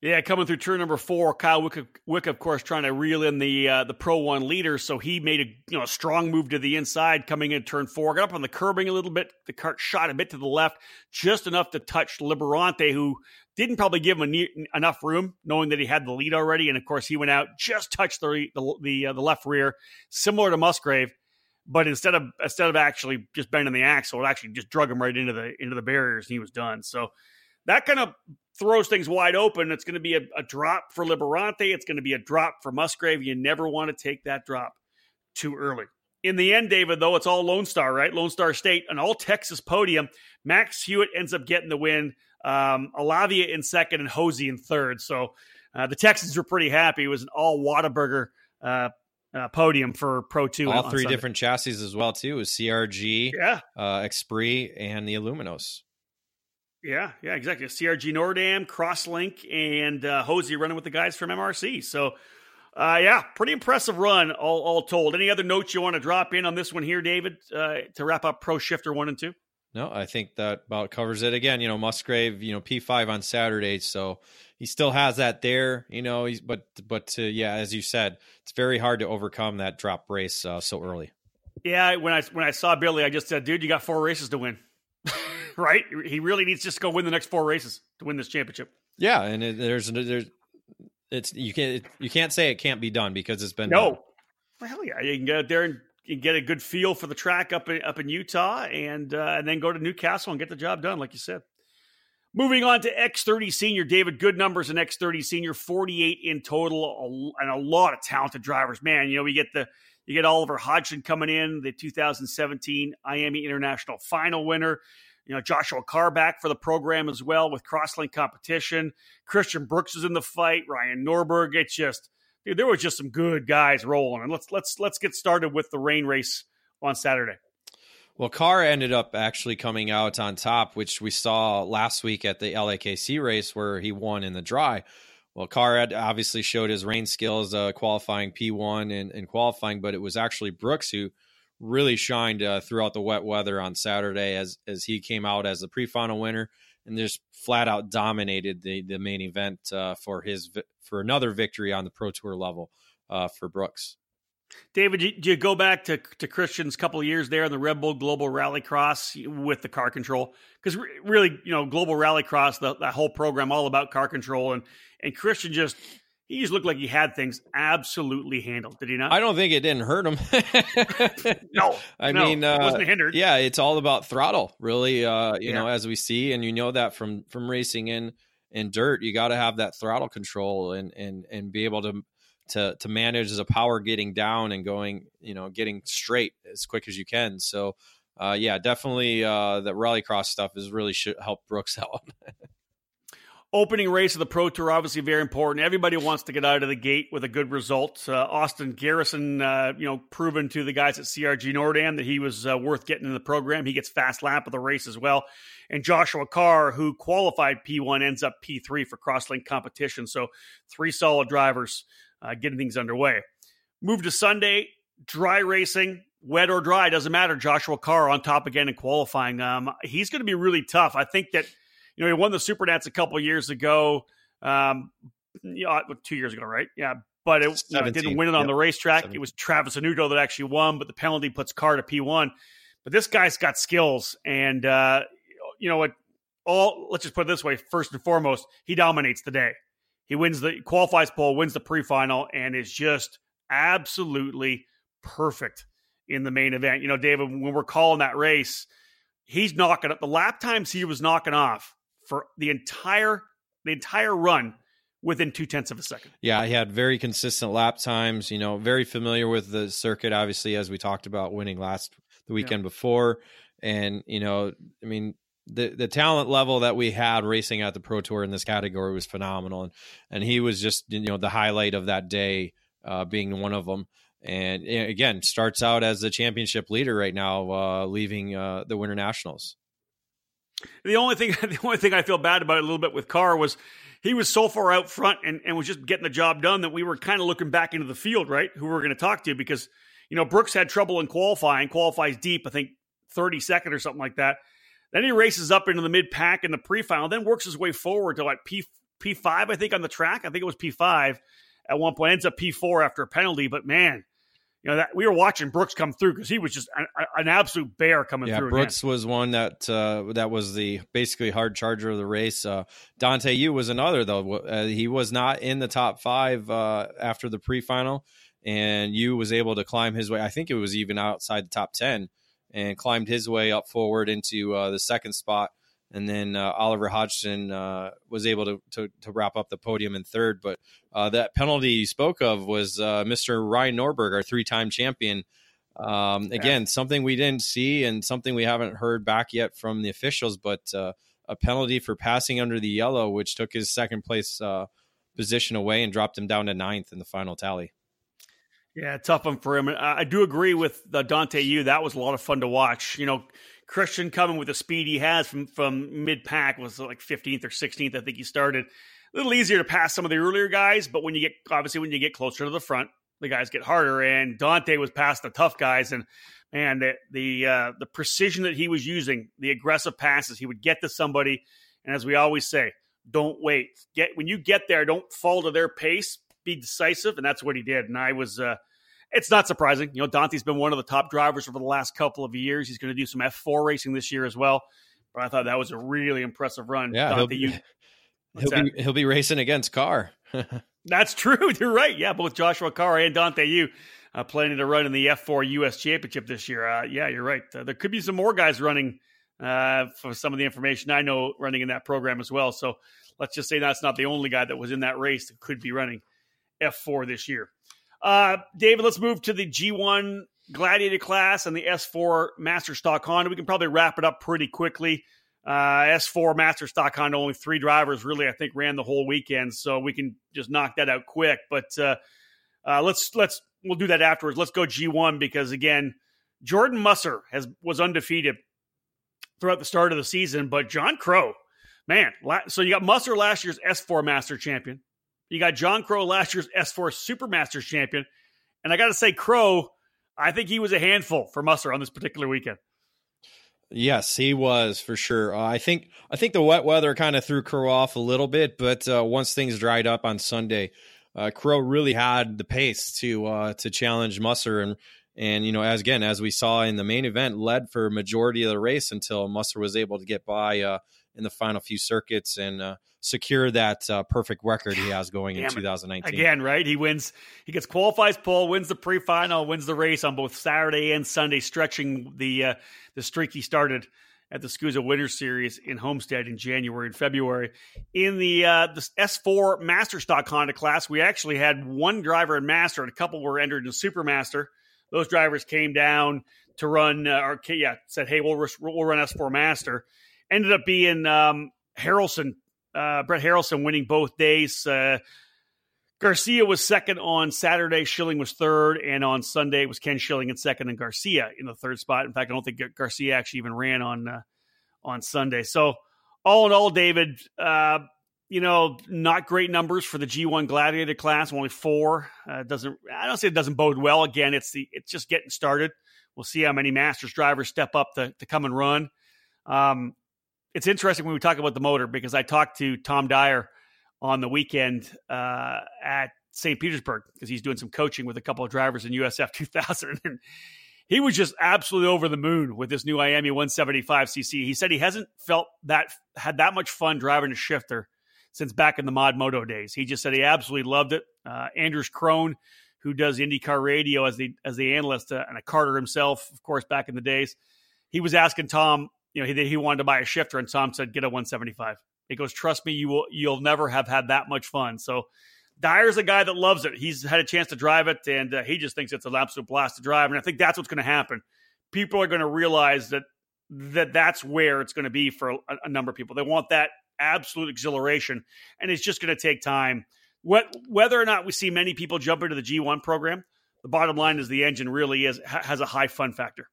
[SPEAKER 1] Yeah, coming through turn number four, Kyle Wick, Wick of course, trying to reel in the uh, the Pro One leader. So he made a you know a strong move to the inside, coming in turn four, got up on the curbing a little bit. The cart shot a bit to the left, just enough to touch Liberante, who didn't probably give him enough room, knowing that he had the lead already. And of course, he went out, just touched the the the, uh, the left rear, similar to Musgrave, but instead of instead of actually just bending the axle, it actually just drug him right into the into the barriers, and he was done. So that kind of throws things wide open. It's going to be a, a drop for Liberante. It's going to be a drop for Musgrave. You never want to take that drop too early. In the end, David, though, it's all Lone Star, right? Lone Star State, an all Texas podium. Max Hewitt ends up getting the win. Um, Alavia in second and Hosey in third. So uh, the Texans were pretty happy. It was an all Whataburger uh, uh, podium for Pro 2.
[SPEAKER 2] All three different chassis as well, too. It was CRG,
[SPEAKER 1] yeah.
[SPEAKER 2] uh, Exprit, and the Aluminos.
[SPEAKER 1] Yeah, yeah, exactly. CRG Nordam, Crosslink, and uh, Hosey running with the guys from MRC. So, uh, yeah, pretty impressive run, all, all told. Any other notes you want to drop in on this one here, David, uh, to wrap up Pro Shifter 1 and 2?
[SPEAKER 2] No, I think that about covers it. Again, you know, Musgrave, you know, P5 on Saturday, so he still has that there, you know, he's, but, but uh, yeah, as you said, it's very hard to overcome that drop race uh, so early.
[SPEAKER 1] Yeah, when I when I saw Billy, I just said, dude, you got four races to win right? He really needs just to go win the next four races to win this championship.
[SPEAKER 2] Yeah, and it, there's there's it's you can't you can't say it can't be done because it's been
[SPEAKER 1] no.
[SPEAKER 2] Done.
[SPEAKER 1] Well, hell yeah, you can get out there and get a good feel for the track up in, up in Utah, and uh, and then go to Newcastle and get the job done, like you said. Moving on to X30 Senior, David, good numbers in X30 Senior, 48 in total, and a lot of talented drivers. Man, you know, we get the you get Oliver Hodgson coming in, the 2017 Miami International Final winner. You know, Joshua Carr back for the program as well with Crosslink competition. Christian Brooks is in the fight. Ryan Norberg. It's just, dude, there was just some good guys rolling. And let's let's let's get started with the rain race on Saturday.
[SPEAKER 2] Well, Carr ended up actually coming out on top, which we saw last week at the LAKC race where he won in the dry. Well, Carr had obviously showed his rain skills, uh, qualifying P1 and, and qualifying, but it was actually Brooks who really shined uh, throughout the wet weather on Saturday as as he came out as the pre-final winner and just flat out dominated the the main event uh, for his for another victory on the pro tour level uh, for Brooks.
[SPEAKER 1] David, do you go back to, to Christian's couple years there in the Red Bull Global Rallycross with the car control? Because really, you know, Global Rallycross, the, that whole program, all about car control, and and Christian just he just looked like he had things absolutely handled. Did he not?
[SPEAKER 2] I don't think it didn't hurt him.
[SPEAKER 1] no,
[SPEAKER 2] I
[SPEAKER 1] no,
[SPEAKER 2] mean, uh,
[SPEAKER 1] wasn't hindered.
[SPEAKER 2] Yeah, it's all about throttle, really. Uh, you yeah. know, as we see, and you know that from from racing in in dirt, you got to have that throttle control and and and be able to to to manage the power getting down and going, you know, getting straight as quick as you can. So. Uh, yeah, definitely. Uh, the rallycross stuff has really should help Brooks out
[SPEAKER 1] opening race of the Pro Tour, obviously very important. Everybody wants to get out of the gate with a good result. Uh, Austin Garrison, uh, you know, proven to the guys at CRG Nordam that he was uh, worth getting in the program. He gets fast lap of the race as well. And Joshua Carr, who qualified P1, ends up P3 for crosslink competition. So three solid drivers uh, getting things underway. Move to Sunday. dry racing, wet or dry, doesn't matter. Joshua Carr on top again in qualifying. Um, he's going to be really tough. I think that you know he won the Super Nats a couple years ago, um, you know, two years ago, right? Yeah, but it you know, didn't win it on yep. the racetrack. 17. It was Travis Anuto that actually won, but the penalty puts Carr to P one. But this guy's got skills, and uh, you know what? All let's just put it this way: first and foremost, he dominates the day. He wins the qualifies pole, wins the pre-final, and is just absolutely perfect in the main event. You know, David, when we're calling that race, he's knocking up the lap times he was knocking off for the entire the entire run within two tenths of a second.
[SPEAKER 2] Yeah, he had very consistent lap times. You know, very familiar with the circuit. Obviously, as we talked about winning last the weekend yeah. before, and you know, I mean, the the talent level that we had racing at the Pro Tour in this category was phenomenal, and and he was just you know the highlight of that day, uh, being one of them. And again, starts out as the championship leader right now, uh, leaving uh, the Winter Nationals.
[SPEAKER 1] The only thing, the only thing I feel bad about a little bit with Carr was he was so far out front and, and was just getting the job done that we were kind of looking back into the field, right? Who we are going to talk to because you know Brooks had trouble in qualifying, qualifies deep, I think thirty second or something like that. Then he races up into the mid pack in the pre final, then works his way forward to like P P five, I think, on the track. I think it was P five at one point. Ends up P four after a penalty, but man, you know that we were watching Brooks come through because he was just an, an, absolute bear coming
[SPEAKER 2] yeah,
[SPEAKER 1] through.
[SPEAKER 2] Brooks was one that uh, that was the basically hard charger of the race. Uh, Dante Yu was another though. Uh, he was not in the top five uh, after the pre-final, and Yu was able to climb his way. I think it was even outside the top ten and climbed his way up forward into uh, the second spot. And then uh, Oliver Hodgson uh, was able to, to, to wrap up the podium in third. But uh, that penalty you spoke of was uh, Mr. Ryan Norberg, our three time champion. Um, again, something we didn't see and something we haven't heard back yet from the officials, but uh, a penalty for passing under the yellow, which took his second place position away and dropped him down to ninth in the final tally.
[SPEAKER 1] Yeah, tough one for him. I do agree with Dante Yu. That was a lot of fun to watch. You know, Christian coming with the speed he has from from mid pack was like 15th or 16th. I think he started a little easier to pass some of the earlier guys, but when you get obviously when you get closer to the front, the guys get harder. And Dante was past the tough guys, and man, the the uh, the precision that he was using, the aggressive passes, he would get to somebody. And as we always say, don't wait. Get when you get there, don't fall to their pace be decisive, and that's what he did. And I was, uh, it's not surprising. You know, Dante's been one of the top drivers over the last couple of years. He's going to do some F4 racing this year as well. But I thought that was a really impressive run.
[SPEAKER 2] Yeah, Dante, he'll, be, you, he'll be, he'll be racing against Carr.
[SPEAKER 1] that's true. You're right. Yeah, both Joshua Carr and Dante Yu uh, planning to run in the F4 U.S. Championship this year. Uh, yeah, you're right. Uh, there could be some more guys running uh, for some of the information I know running in that program as well. So let's just say that's not the only guy that was in that race that could be running F4 this year. Uh, David, let's move to the G1 Gladiator class and the S4 Master Stock Honda. We can probably wrap it up pretty quickly. Uh, S4 Master Stock Honda, only three drivers really, I think, ran the whole weekend, so we can just knock that out quick. But uh, uh, let's let's we'll do that afterwards. Let's go G1 because again, Jordan Musser has was undefeated throughout the start of the season, but John Crow, man, so you got Musser last year's S4 Master Champion. You got John Crow, last year's S4 Supermasters champion. And I got to say, Crow, I think he was a handful for Musser on this particular weekend.
[SPEAKER 2] Yes, he was for sure. Uh, I think I think the wet weather kind of threw Crow off a little bit, but uh, once things dried up on Sunday, uh, Crow really had the pace to uh, to challenge Musser and and you know as again as we saw in the main event, led for majority of the race until Musser was able to get by uh, in the final few circuits and uh, secure that uh, perfect record he has going in 2019.
[SPEAKER 1] Again, right? He wins, he gets qualifies pole, wins the pre-final, wins the race on both Saturday and Sunday, stretching the uh, the streak he started at the SKUSA Winter Series in Homestead in January and February. In the uh, the S4 Master Stock Honda class, we actually had one driver in Master, and a couple were entered in Supermaster. Those drivers came down to run, uh, or yeah, said, "Hey, we'll we'll run S4 Master." Ended up being um, Harrelson uh, Brett Harrelson winning both days. Uh, Garcia was second on Saturday. Schilling was third, and on Sunday it was Ken Schilling in second, and Garcia in the third spot. In fact, I don't think Garcia actually even ran on uh, on Sunday. So, all in all, David, uh, you know, not great numbers for the G1 Gladiator class, only four. Uh, doesn't I don't say it doesn't bode well. Again, it's the it's just getting started. We'll see how many Masters drivers step up to, to come and run. Um, it's interesting when we talk about the motor because I talked to Tom Dyer on the weekend uh, at St. Petersburg because he's doing some coaching with a couple of drivers in USF 2000. And he was just absolutely over the moon with this new IAME 175cc. He said he hasn't felt that had that much fun driving a shifter since back in the Mod Moto days. He just said he absolutely loved it. Uh, Anders Krohn, who does IndyCar radio as the as the analyst uh, and a karter himself, of course, back in the days, he was asking Tom, you know, he he wanted to buy a shifter, and Tom said, "Get a 175." He goes, "Trust me, you will you'll never have had that much fun." So Dyer's a guy that loves it. He's had a chance to drive it, and uh, he just thinks it's an absolute blast to drive. And I think that's what's going to happen. People are going to realize that that that's where it's going to be for a, a, number of people. They want that absolute exhilaration, and it's just going to take time. What, whether or not we see many people jump into the G1 program, the bottom line is the engine really is has a high fun factor.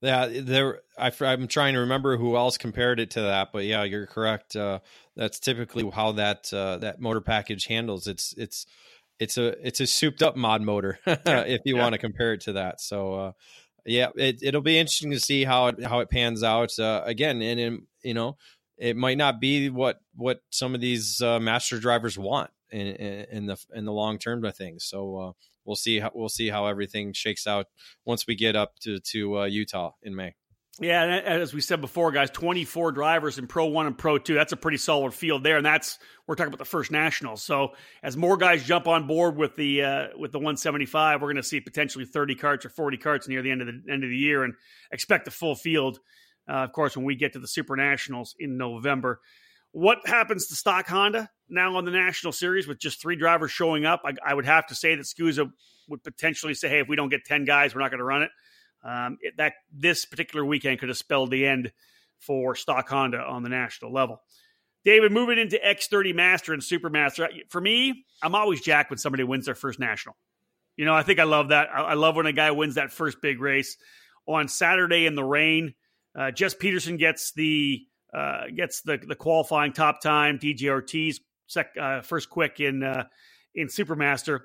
[SPEAKER 2] Yeah, there. I, am trying to remember who else compared it to that, but yeah, you're correct. Uh, that's typically how that uh, that motor package handles. It's it's it's a it's a souped up mod motor if you yeah. want to compare it to that. So uh, yeah, it, it'll be interesting to see how it how it pans out. Uh, again, and in, you know, it might not be what what some of these uh, master drivers want in, in, in the in the long term of things. So uh, we'll see how we'll see how everything shakes out once we get up to to uh, Utah in May.
[SPEAKER 1] Yeah, as we said before, guys, 24 drivers in Pro 1 and Pro 2. That's a pretty solid field there, and that's we're talking about the first nationals. So, as more guys jump on board with the uh, with the 175, we're going to see potentially 30 carts or 40 carts near the end of the end of the year, and expect a full field. Uh, of course, when we get to the Super Nationals in November, what happens to stock Honda now on the National Series with just three drivers showing up? I, I would have to say that SKUSA would potentially say, "Hey, if we don't get 10 guys, we're not going to run it." um, it, that this particular weekend could have spelled the end for stock Honda on the national level. David, moving into X30 Master and Supermaster. For me, I'm always jacked when somebody wins their first national. You know, I think I love that. I, I love when a guy wins that first big race. On Saturday in the rain, uh, Jess Peterson gets the uh, gets the the qualifying top time. DJ Ortiz sec, uh, first quick in uh, in Supermaster.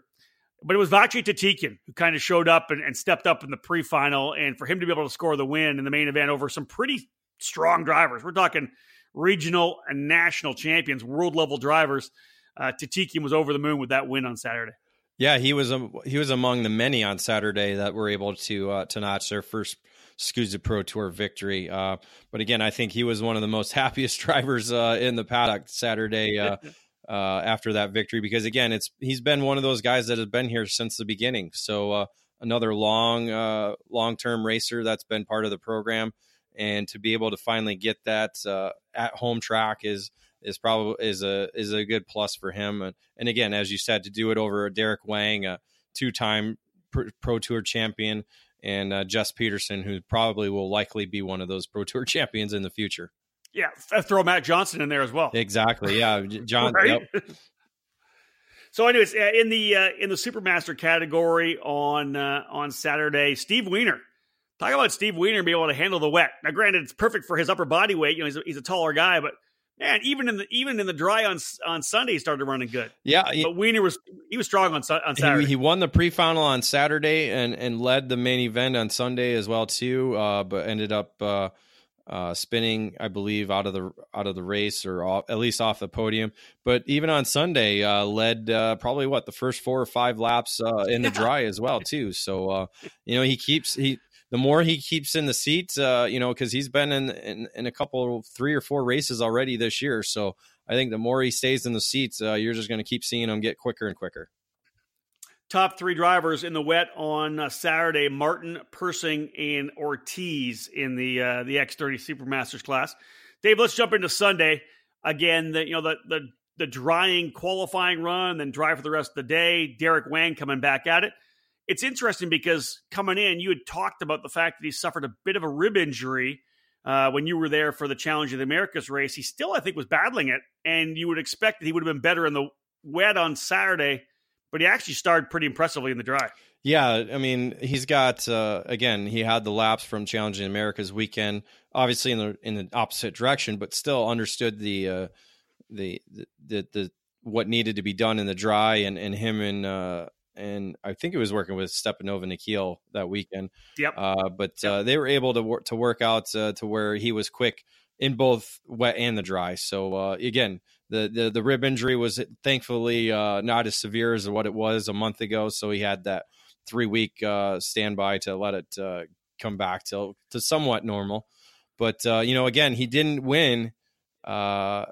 [SPEAKER 1] But it was Vache Tatikian who kind of showed up and, and stepped up in the pre-final, and for him to be able to score the win in the main event over some pretty strong drivers. We're talking regional and national champions, world level drivers. Uh, Tatikian was over the moon with that win on Saturday.
[SPEAKER 2] Yeah, he was um, he was among the many on Saturday that were able to uh, to notch their first SKUSA Pro Tour victory. Uh, but again, I think he was one of the most happiest drivers uh, in the paddock Saturday. Uh, uh, after that victory because again, it's he's been one of those guys that has been here since the beginning. So uh, another long uh, long term racer that's been part of the program, and to be able to finally get that uh, at home track is is probably is a is a good plus for him. And, and again, as you said, to do it over Derek Wang, a two time Pro Tour champion. And uh, Jess Peterson, who probably will likely be one of those Pro Tour champions in the future.
[SPEAKER 1] Yeah, throw Matt Johnson in there as well.
[SPEAKER 2] Exactly. Yeah, John.
[SPEAKER 1] right? Yep. so, anyways, uh, in the uh, in the Supermaster category on uh, on Saturday, Steve Weiner. Talk about Steve Weiner being able to handle the wet. Now, granted, it's perfect for his upper body weight. You know, he's a, he's a taller guy, but man, even in the even in the dry on on Sunday, he started running good.
[SPEAKER 2] Yeah,
[SPEAKER 1] he, but Weiner was he was strong on on Saturday.
[SPEAKER 2] He, he, won the pre-final on Saturday and and led the main event on Sunday as well too. Uh, but ended up uh, uh, spinning, I believe, out of the out of the race or off, at least off the podium. But even on Sunday, uh, led uh, probably what the first four or five laps uh, in the dry as well too. So uh, you know he keeps he the more he keeps in the seat, uh, you know, because he's been in, in, in a couple three or four races already this year. So I think the more he stays in the seats, you're just going to keep seeing him get quicker and quicker
[SPEAKER 1] top three drivers in the wet on uh, Saturday: Martin, Persing, and Ortiz in the uh, the X30 Supermasters class. Dave, let's jump into Sunday again. The you know the the the drying qualifying run, then dry for the rest of the day. Derek Wang coming back at it. It's interesting because coming in, you had talked about the fact that he suffered a bit of a rib injury uh, when you were there for the Challenge of the Americas race. He still, I think, was battling it, and you would expect that he would have been better in the wet on Saturday but he actually started pretty impressively in the dry.
[SPEAKER 2] Yeah, I mean, he's got uh, again, he had the laps from Challenging America's weekend, obviously in the in the opposite direction, but still understood the uh, the, the the what needed to be done in the dry, and and him and uh, and I think it was working with Stepanova Nikhil that weekend.
[SPEAKER 1] Yep.
[SPEAKER 2] Uh, but yep. Uh, they were able to work to work out uh, to where he was quick in both wet and the dry. So uh, again, the, the the rib injury was thankfully uh, not as severe as what it was a month ago. So he had that three week uh, standby to let it uh, come back to to somewhat normal. But uh, you know, again, he didn't win. Uh,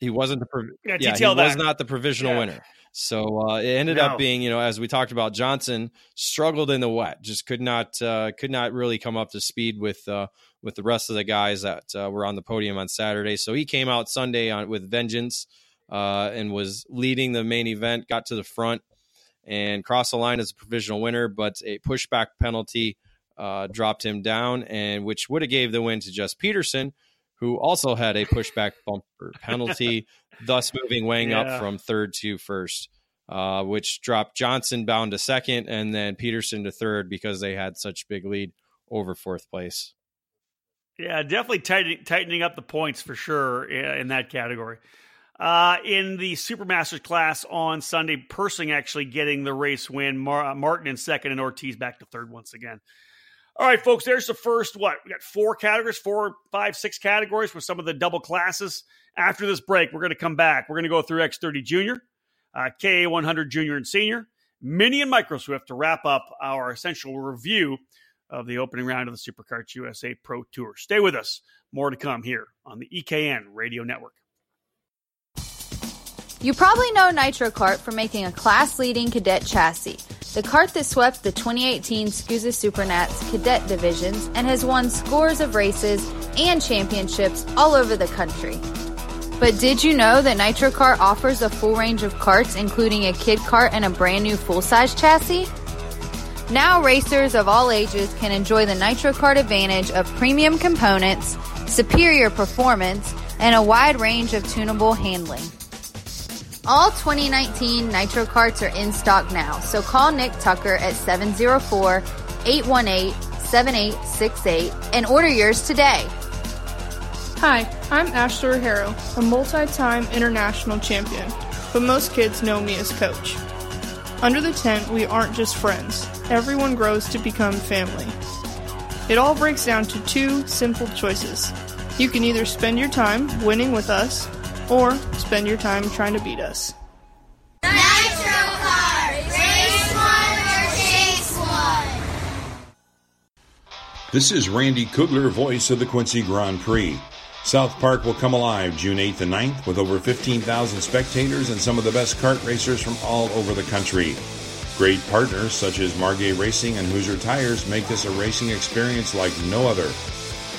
[SPEAKER 2] he wasn't the prov- yeah, yeah he was not the provisional yeah. winner. So uh, it ended no. up being, you know, as we talked about, Johnson struggled in the wet, just could not uh, could not really come up to speed with uh, with the rest of the guys that uh, were on the podium on Saturday. So he came out Sunday on with vengeance uh, and was leading the main event, got to the front and crossed the line as a provisional winner, but a pushback penalty uh, dropped him down, and which would have gave the win to Jess Peterson, who also had a pushback bumper penalty, thus moving Wang yeah. up from third to first, uh, which dropped Johnson bound to second and then Peterson to third because they had such big lead over fourth place.
[SPEAKER 1] Yeah, definitely tightening, tightening up the points for sure in that category. Uh, in the Supermasters class on Sunday, Persing actually getting the race win. Mar- Martin in second, and Ortiz back to third once again. All right, folks, there's the first what? We got four categories, four, five, six categories with some of the double classes. After this break, we're going to come back. We're going to go through X30 Junior, uh, KA100 Junior and Senior, Mini and Micro Swift to wrap up our essential review of the opening round of the SuperKarts USA Pro Tour. Stay with us. More to come here on the EKN Radio Network.
[SPEAKER 3] You probably know Nitro Kart for making a class leading cadet chassis the kart that swept the 2018 SKUSA Supernats cadet divisions and has won scores of races and championships all over the country. But did you know that Nitro Kart offers a full range of carts, including a kid cart and a brand new full size chassis? Now, racers of all ages can enjoy the Nitro Kart advantage of premium components, superior performance, and a wide range of tunable handling. All 2019 Nitro carts are in stock now, so call Nick Tucker at 704 818 7868 and order yours today.
[SPEAKER 4] Hi, I'm Ashley Harrow, a multi time international champion, but most kids know me as Coach. Under the tent, we aren't just friends, everyone grows to become family. It all breaks down to two simple choices. You can either spend your time winning with us or spend your time trying to beat us.
[SPEAKER 5] Nitro Race one or chase one.
[SPEAKER 6] This is Randy Kugler, voice of the Quincy Grand Prix. South Park will come alive June 8th and 9th with over 15,000 spectators and some of the best kart racers from all over the country. Great partners such as Margay Racing and Hoosier Tires make this a racing experience like no other.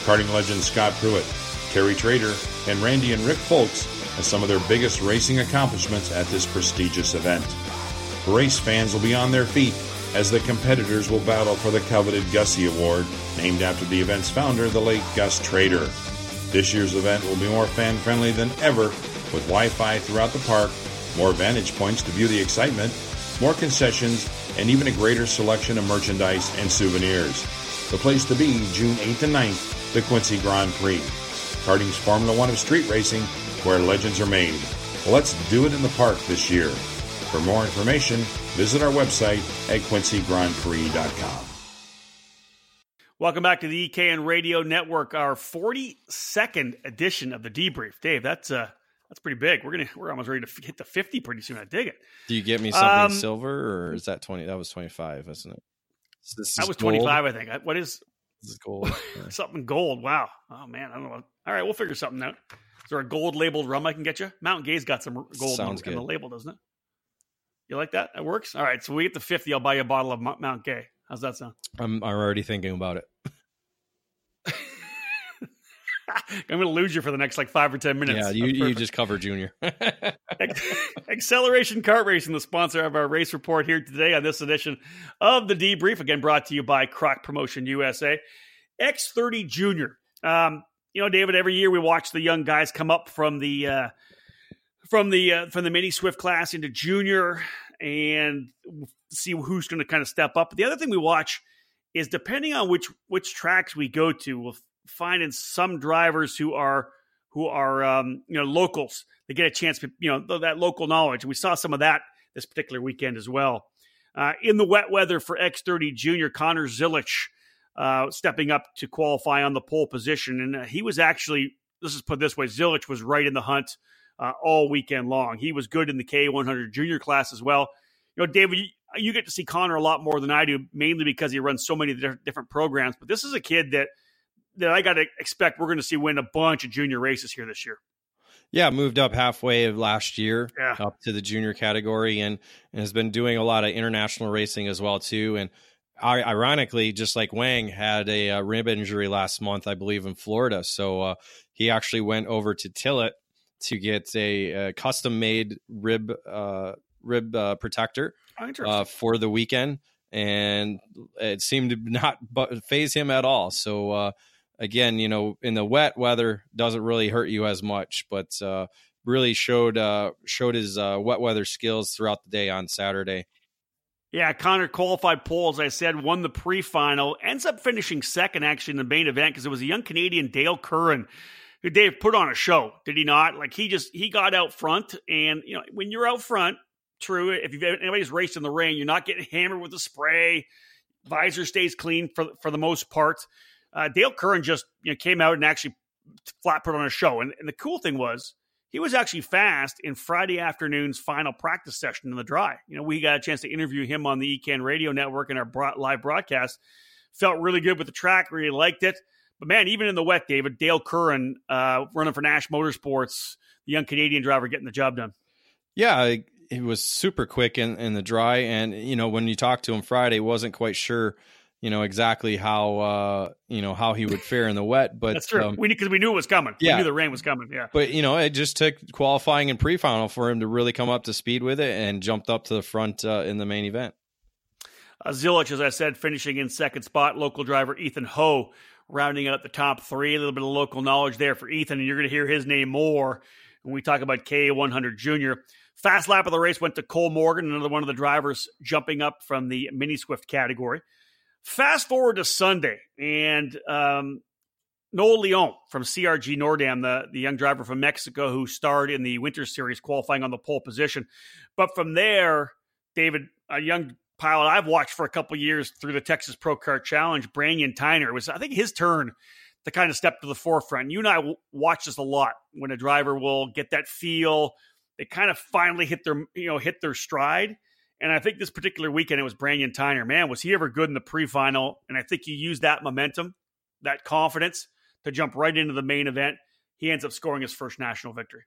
[SPEAKER 6] Karting legend Scott Pruett, Terry Trader, and Randy and Rick Folks as some of their biggest racing accomplishments at this prestigious event. Race fans will be on their feet as the competitors will battle for the coveted Gussie Award, named after the event's founder, the late Gus Trader. This year's event will be more fan friendly than ever, with Wi Fi throughout the park, more vantage points to view the excitement, more concessions, and even a greater selection of merchandise and souvenirs. The place to be, June 8th and 9th, the Quincy Grand Prix. Karting's Formula One of street racing where legends are made. Let's do it in the park this year. For more information, visit our website at quincygrandprix.com.
[SPEAKER 1] Welcome back to the EKN Radio Network, our 42nd edition of the debrief. Dave, that's uh that's pretty big. We're gonna we're almost ready to hit the 50 pretty soon. I dig it.
[SPEAKER 2] Do you get me something um, silver or is that 20? That was 25, isn't it?
[SPEAKER 1] that was 25, I think. What is
[SPEAKER 2] this is gold.
[SPEAKER 1] something gold. Wow. Oh man, I don't know. All right, we'll figure something out. Is there a gold labeled rum I can get you? Mount Gay's got some gold Sounds in, the label, doesn't it? You like that? That works. All right. So we get the fifty. I'll buy you a bottle of Mount Gay. How's that sound?
[SPEAKER 2] I'm I'm already thinking about it.
[SPEAKER 1] I'm going to lose you for the next like five or ten minutes.
[SPEAKER 2] Yeah, you, you just cover Junior.
[SPEAKER 1] Acceleration Kart Racing, the sponsor of our race report here today on this edition of the debrief. Again, brought to you by Croc Promotion USA. X30 Junior. Um, you know, David, every year we watch the young guys come up from the uh, from the uh, from the mini Swift class into junior and see who's going to kind of step up. But the other thing we watch is depending on which which tracks we go to, we'll find in some drivers who are who are um, you know locals. They get a chance to you know that local knowledge. And we saw some of that this particular weekend as well. Uh, in the wet weather for X30 Junior, Connor Zilisch uh, stepping up to qualify on the pole position, and uh, he was actually this is put this way: Zilisch was right in the hunt uh, all weekend long. He was good in the K100 Junior class as well. You know, David, you, you get to see Connor a lot more than I do, mainly because he runs so many different programs. But this is a kid that that I got to expect we're going to see win a bunch of junior races here this year.
[SPEAKER 2] Yeah, moved up halfway of last year
[SPEAKER 1] Yeah.
[SPEAKER 2] up to the junior category and, and has been doing a lot of international racing as well too. And I, ironically, just like Wang had a, uh rib injury last month, I believe in Florida, so uh, he actually went over to Tillett to get a, a custom made rib uh, rib uh, protector
[SPEAKER 1] Oh,
[SPEAKER 2] uh, for the weekend, and it seemed to not phase him at all. So uh, again, you know, in the wet weather, doesn't really hurt you as much, but uh, really showed uh, showed his uh, wet weather skills throughout the day on Saturday.
[SPEAKER 1] Yeah, Connor qualified pole, as I said, won the pre-final, ends up finishing second actually in the main event because it was a young Canadian Dale Curran who Dave put on a show, did he not? Like he just he got out front, and you know when you're out front, true. If you've anybody's raced in the rain, you're not getting hammered with the spray. Visor stays clean for for the most part. Uh, Dale Curran just you know came out and actually flat put on a show, and, and the cool thing was he was actually fast in Friday afternoon's final practice session in the dry. You know, we got a chance to interview him on the EKN radio network in our live broadcast. Felt really good with the track, really liked it. But man, even in the wet, David, Dale Curran uh, running for Nash Motorsports, the young Canadian driver getting the job done.
[SPEAKER 2] Yeah, he was super quick in, in the dry, and you know when you talked to him Friday, wasn't quite sure, you know exactly how uh, you know how he would fare in the wet, but
[SPEAKER 1] That's true.
[SPEAKER 2] um,
[SPEAKER 1] we because we knew it was coming.
[SPEAKER 2] yeah.
[SPEAKER 1] We knew the rain was coming. Yeah.
[SPEAKER 2] But you know, it just took qualifying and pre-final for him to really come up to speed with it, and jumped up to the front uh, in the main event.
[SPEAKER 1] Uh, Zilisch, as I said, finishing in second spot. Local driver Ethan Ho rounding out the top three. A little bit of local knowledge there for Ethan, and you're going to hear his name more when we talk about K100 Junior. Fast lap of the race went to Cole Morgan, another one of the drivers jumping up from the mini Swift category. Fast forward to Sunday, and um, Noel Leon from CRG Nordam, the, the young driver from Mexico who starred in the Winter Series qualifying on the pole position. But from there, David, a young pilot I've watched for a couple years through the Texas Pro Kart Challenge, Brandon Tyner, was I think his turn to kind of step to the forefront. You and I w- watch this a lot when a driver will get that feel. They kind of finally hit their you know hit their stride. And I think this particular weekend it was Brandon Tyner. Man, was he ever good in the pre-final? And I think he used that momentum, that confidence to jump right into the main event. He ends up scoring his first national victory.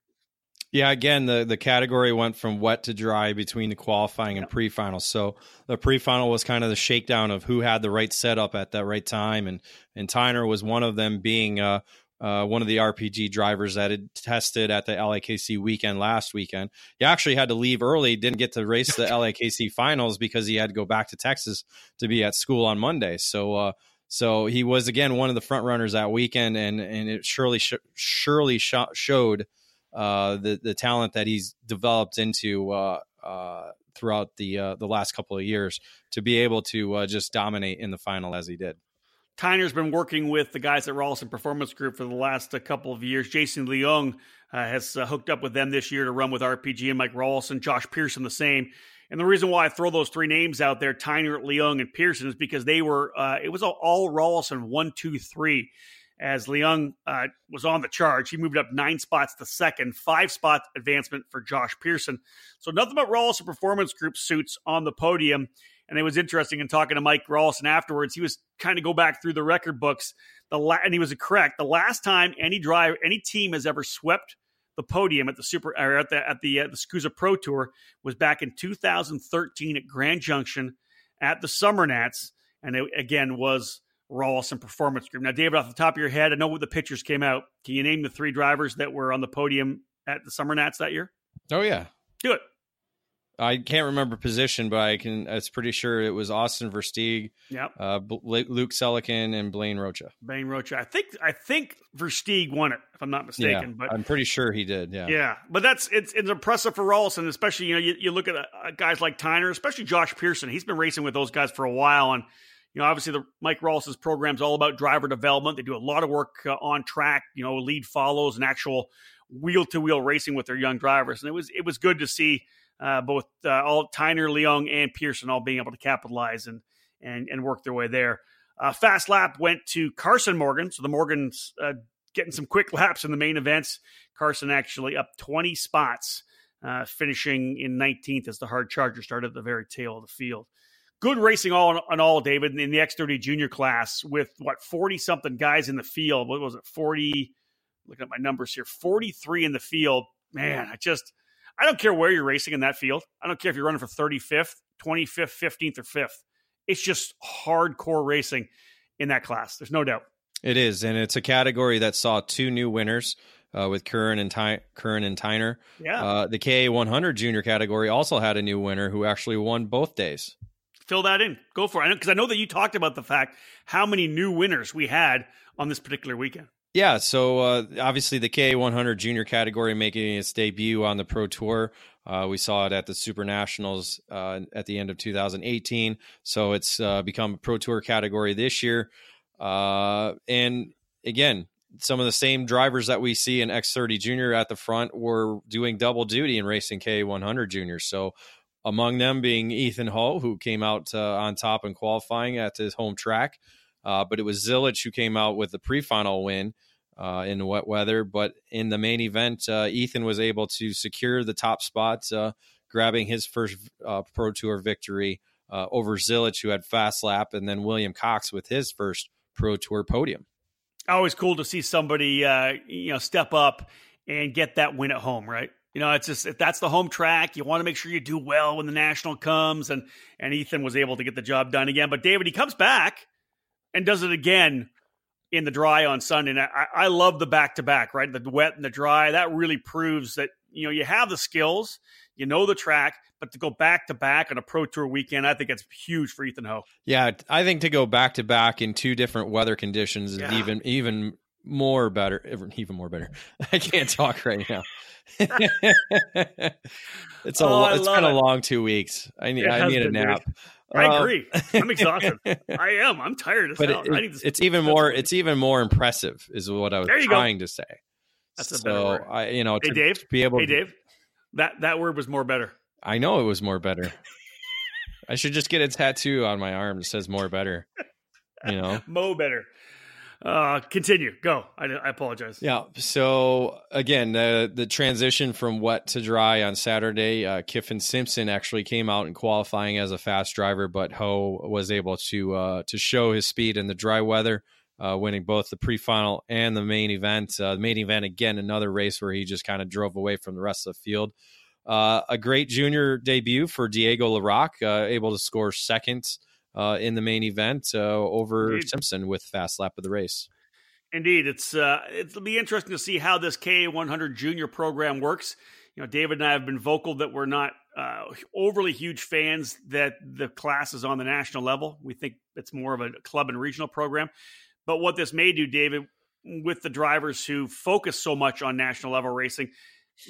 [SPEAKER 2] Yeah, again, the the category went from wet to dry between the qualifying and pre-final. So the pre-final was kind of the shakedown of who had the right setup at that right time, and and Tyner was one of them, being uh, uh, one of the RPG drivers that had tested at the LAKC weekend last weekend. He actually had to leave early, didn't get to race the LAKC finals because he had to go back to Texas to be at school on Monday. So. Uh, so he was again one of the front runners that weekend, and and it surely sh- surely sh- showed uh, the the talent that he's developed into uh, uh, throughout the uh, the last couple of years to be able to uh, just dominate in the final as he did.
[SPEAKER 1] Tyner's been working with the guys at Rolison Performance Group for the last uh, couple of years. Jason Leung uh, has uh, hooked up with them this year to run with RPG and Mike Rolison, Josh Pearson the same. And the reason why I throw those three names out there, Tyner, Leung, and Pearson, is because they were, uh, it was all, all Rolison one, two, three. As Leung uh, was on the charge, he moved up nine spots to second, five spot advancement for Josh Pearson. So nothing but Rolison Performance Group suits on the podium. And it was interesting in talking to Mike Rolison afterwards. He was kind of go back through the record books. The la- and he was correct. The last time any driver, any team has ever swept the podium at the super or at the at the uh, the SKUSA Pro Tour was back in 2013 at Grand Junction at the Summer Nats, and it again was Rolison Performance Group. Now, David, off the top of your head, I know what the pictures came out. Can you name the three drivers that were on the podium at the Summer Nats that year?
[SPEAKER 2] Oh yeah,
[SPEAKER 1] Do it.
[SPEAKER 2] I can't remember position, but I can. It's pretty sure it was Austin Versteeg,
[SPEAKER 1] Yep.
[SPEAKER 2] uh, B- Luke Selliken, and Blaine Rocha.
[SPEAKER 1] Blaine Rocha. I think I think Versteeg won it, if I'm not mistaken.
[SPEAKER 2] yeah,
[SPEAKER 1] but
[SPEAKER 2] I'm pretty sure he did. Yeah.
[SPEAKER 1] Yeah, but that's it's it's impressive for Rolison, especially you know you, you look at uh, guys like Tyner, especially Josh Pearson. He's been racing with those guys for a while, and you know, obviously the Mike Rawls's program is all about driver development. They do a lot of work uh, on track, you know, lead follows and actual wheel to wheel racing with their young drivers. And it was it was good to see uh, both uh, all Tyner, Leung, and Pearson all being able to capitalize and and and work their way there. Uh, fast lap went to Carson Morgan, so the Morgans uh, getting some quick laps in the main events. Carson actually up 20 spots, uh, finishing in 19th as the hard charger started at the very tail of the field. Good racing all on all, David, in the X30 junior class with what 40 something guys in the field. What was it? 40. Looking at my numbers here, 43 in the field. Man, I just I don't care where you're racing in that field. I don't care if you're running for 35th, 25th, 15th, or 5th. It's just hardcore racing in that class. There's no doubt.
[SPEAKER 2] It is, and it's a category that saw two new winners uh, with Curran and Ty- Curran and Tyner.
[SPEAKER 1] Yeah.
[SPEAKER 2] Uh, the KA 100 junior category also had a new winner who actually won both days.
[SPEAKER 1] Fill that in. Go for it. Because I know that you talked about the fact how many new winners we had on this particular weekend.
[SPEAKER 2] Yeah, so uh, obviously the KA 100 junior category making its debut on the Pro Tour. Uh, we saw it at the Super Nationals uh, at the end of 2018. So it's uh, become a Pro Tour category this year. Uh, and again, some of the same drivers that we see in X30 Junior at the front were doing double duty in racing K100 Junior. So among them being Ethan Ho, who came out uh, on top in qualifying at his home track. Uh, but it was Zilisch who came out with the pre-final win uh, in wet weather. But in the main event, uh, Ethan was able to secure the top spot, uh, grabbing his first uh, Pro Tour victory over Zilisch, who had fast lap, and then William Cox with his first Pro Tour podium.
[SPEAKER 1] Always cool to see somebody, uh, you know, step up and get that win at home, right? You know, it's just if that's the home track, you want to make sure you do well when the national comes, and and Ethan was able to get the job done again. But David, he comes back and does it again in the dry on Sunday. And I, I love the back to back, right? The wet and the dry. That really proves that you know you have the skills, you know the track, but to go back to back on a pro tour weekend, I think it's huge for Ethan Ho.
[SPEAKER 2] Yeah, I think to go back to back in two different weather conditions is
[SPEAKER 1] Yeah.
[SPEAKER 2] even even more better. Even more better. I can't talk right now. it's a
[SPEAKER 1] Oh,
[SPEAKER 2] it's been a long two weeks. I need
[SPEAKER 1] It
[SPEAKER 2] I need a
[SPEAKER 1] been,
[SPEAKER 2] nap.
[SPEAKER 1] I
[SPEAKER 2] Uh,
[SPEAKER 1] agree. I'm exhausted. I am. I'm tired as hell.
[SPEAKER 2] it-
[SPEAKER 1] I need
[SPEAKER 2] it's even more it's even more impressive is what I was
[SPEAKER 1] you go.
[SPEAKER 2] trying to say.
[SPEAKER 1] That's a
[SPEAKER 2] so. I you know
[SPEAKER 1] Hey
[SPEAKER 2] to,
[SPEAKER 1] Dave.
[SPEAKER 2] to be able
[SPEAKER 1] Hey
[SPEAKER 2] to,
[SPEAKER 1] Dave. That that word was more better.
[SPEAKER 2] I know it was more better. I should just get a tattoo on my arm that says more better. You know.
[SPEAKER 1] Mo better. Uh, continue. Go. I, I apologize.
[SPEAKER 2] Yeah. So again, the the transition from wet to dry on Saturday, uh, Kiffin Simpson actually came out in qualifying as a fast driver, but Ho was able to uh, to show his speed in the dry weather, uh, winning both the pre-final and the main event. Uh, the main event again, another race where he just kind of drove away from the rest of the field. Uh, a great junior debut for Diego Larocque, uh, able to score second uh, in the main event uh, over
[SPEAKER 1] Indeed.
[SPEAKER 2] Simpson with fast lap of the race.
[SPEAKER 1] Indeed, it's uh, it'll be interesting to see how this K100 Junior program works. You know, David and I have been vocal that we're not uh, overly huge fans that the class is on the national level. We think it's more of a club and regional program. But what this may do, David, with the drivers who focus so much on national level racing,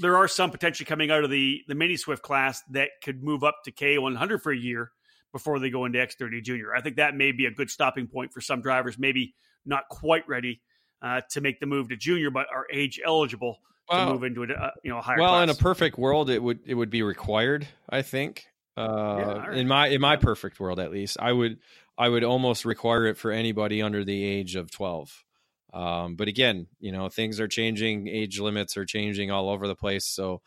[SPEAKER 1] there are some potentially coming out of the the mini Swift class that could move up to K100 for a year before they go into X30 Junior. I think that may be a good stopping point for some drivers. Maybe not quite ready uh, to make the move to junior, but are age eligible
[SPEAKER 2] Well-
[SPEAKER 1] to move into a uh, you know higher.
[SPEAKER 2] well
[SPEAKER 1] class.
[SPEAKER 2] in a perfect world it would it would be required i think uh
[SPEAKER 1] all right.
[SPEAKER 2] in my in my perfect world at least i would i would almost require it for anybody under the age of 12 um but again you know things are changing age limits are changing all over the place so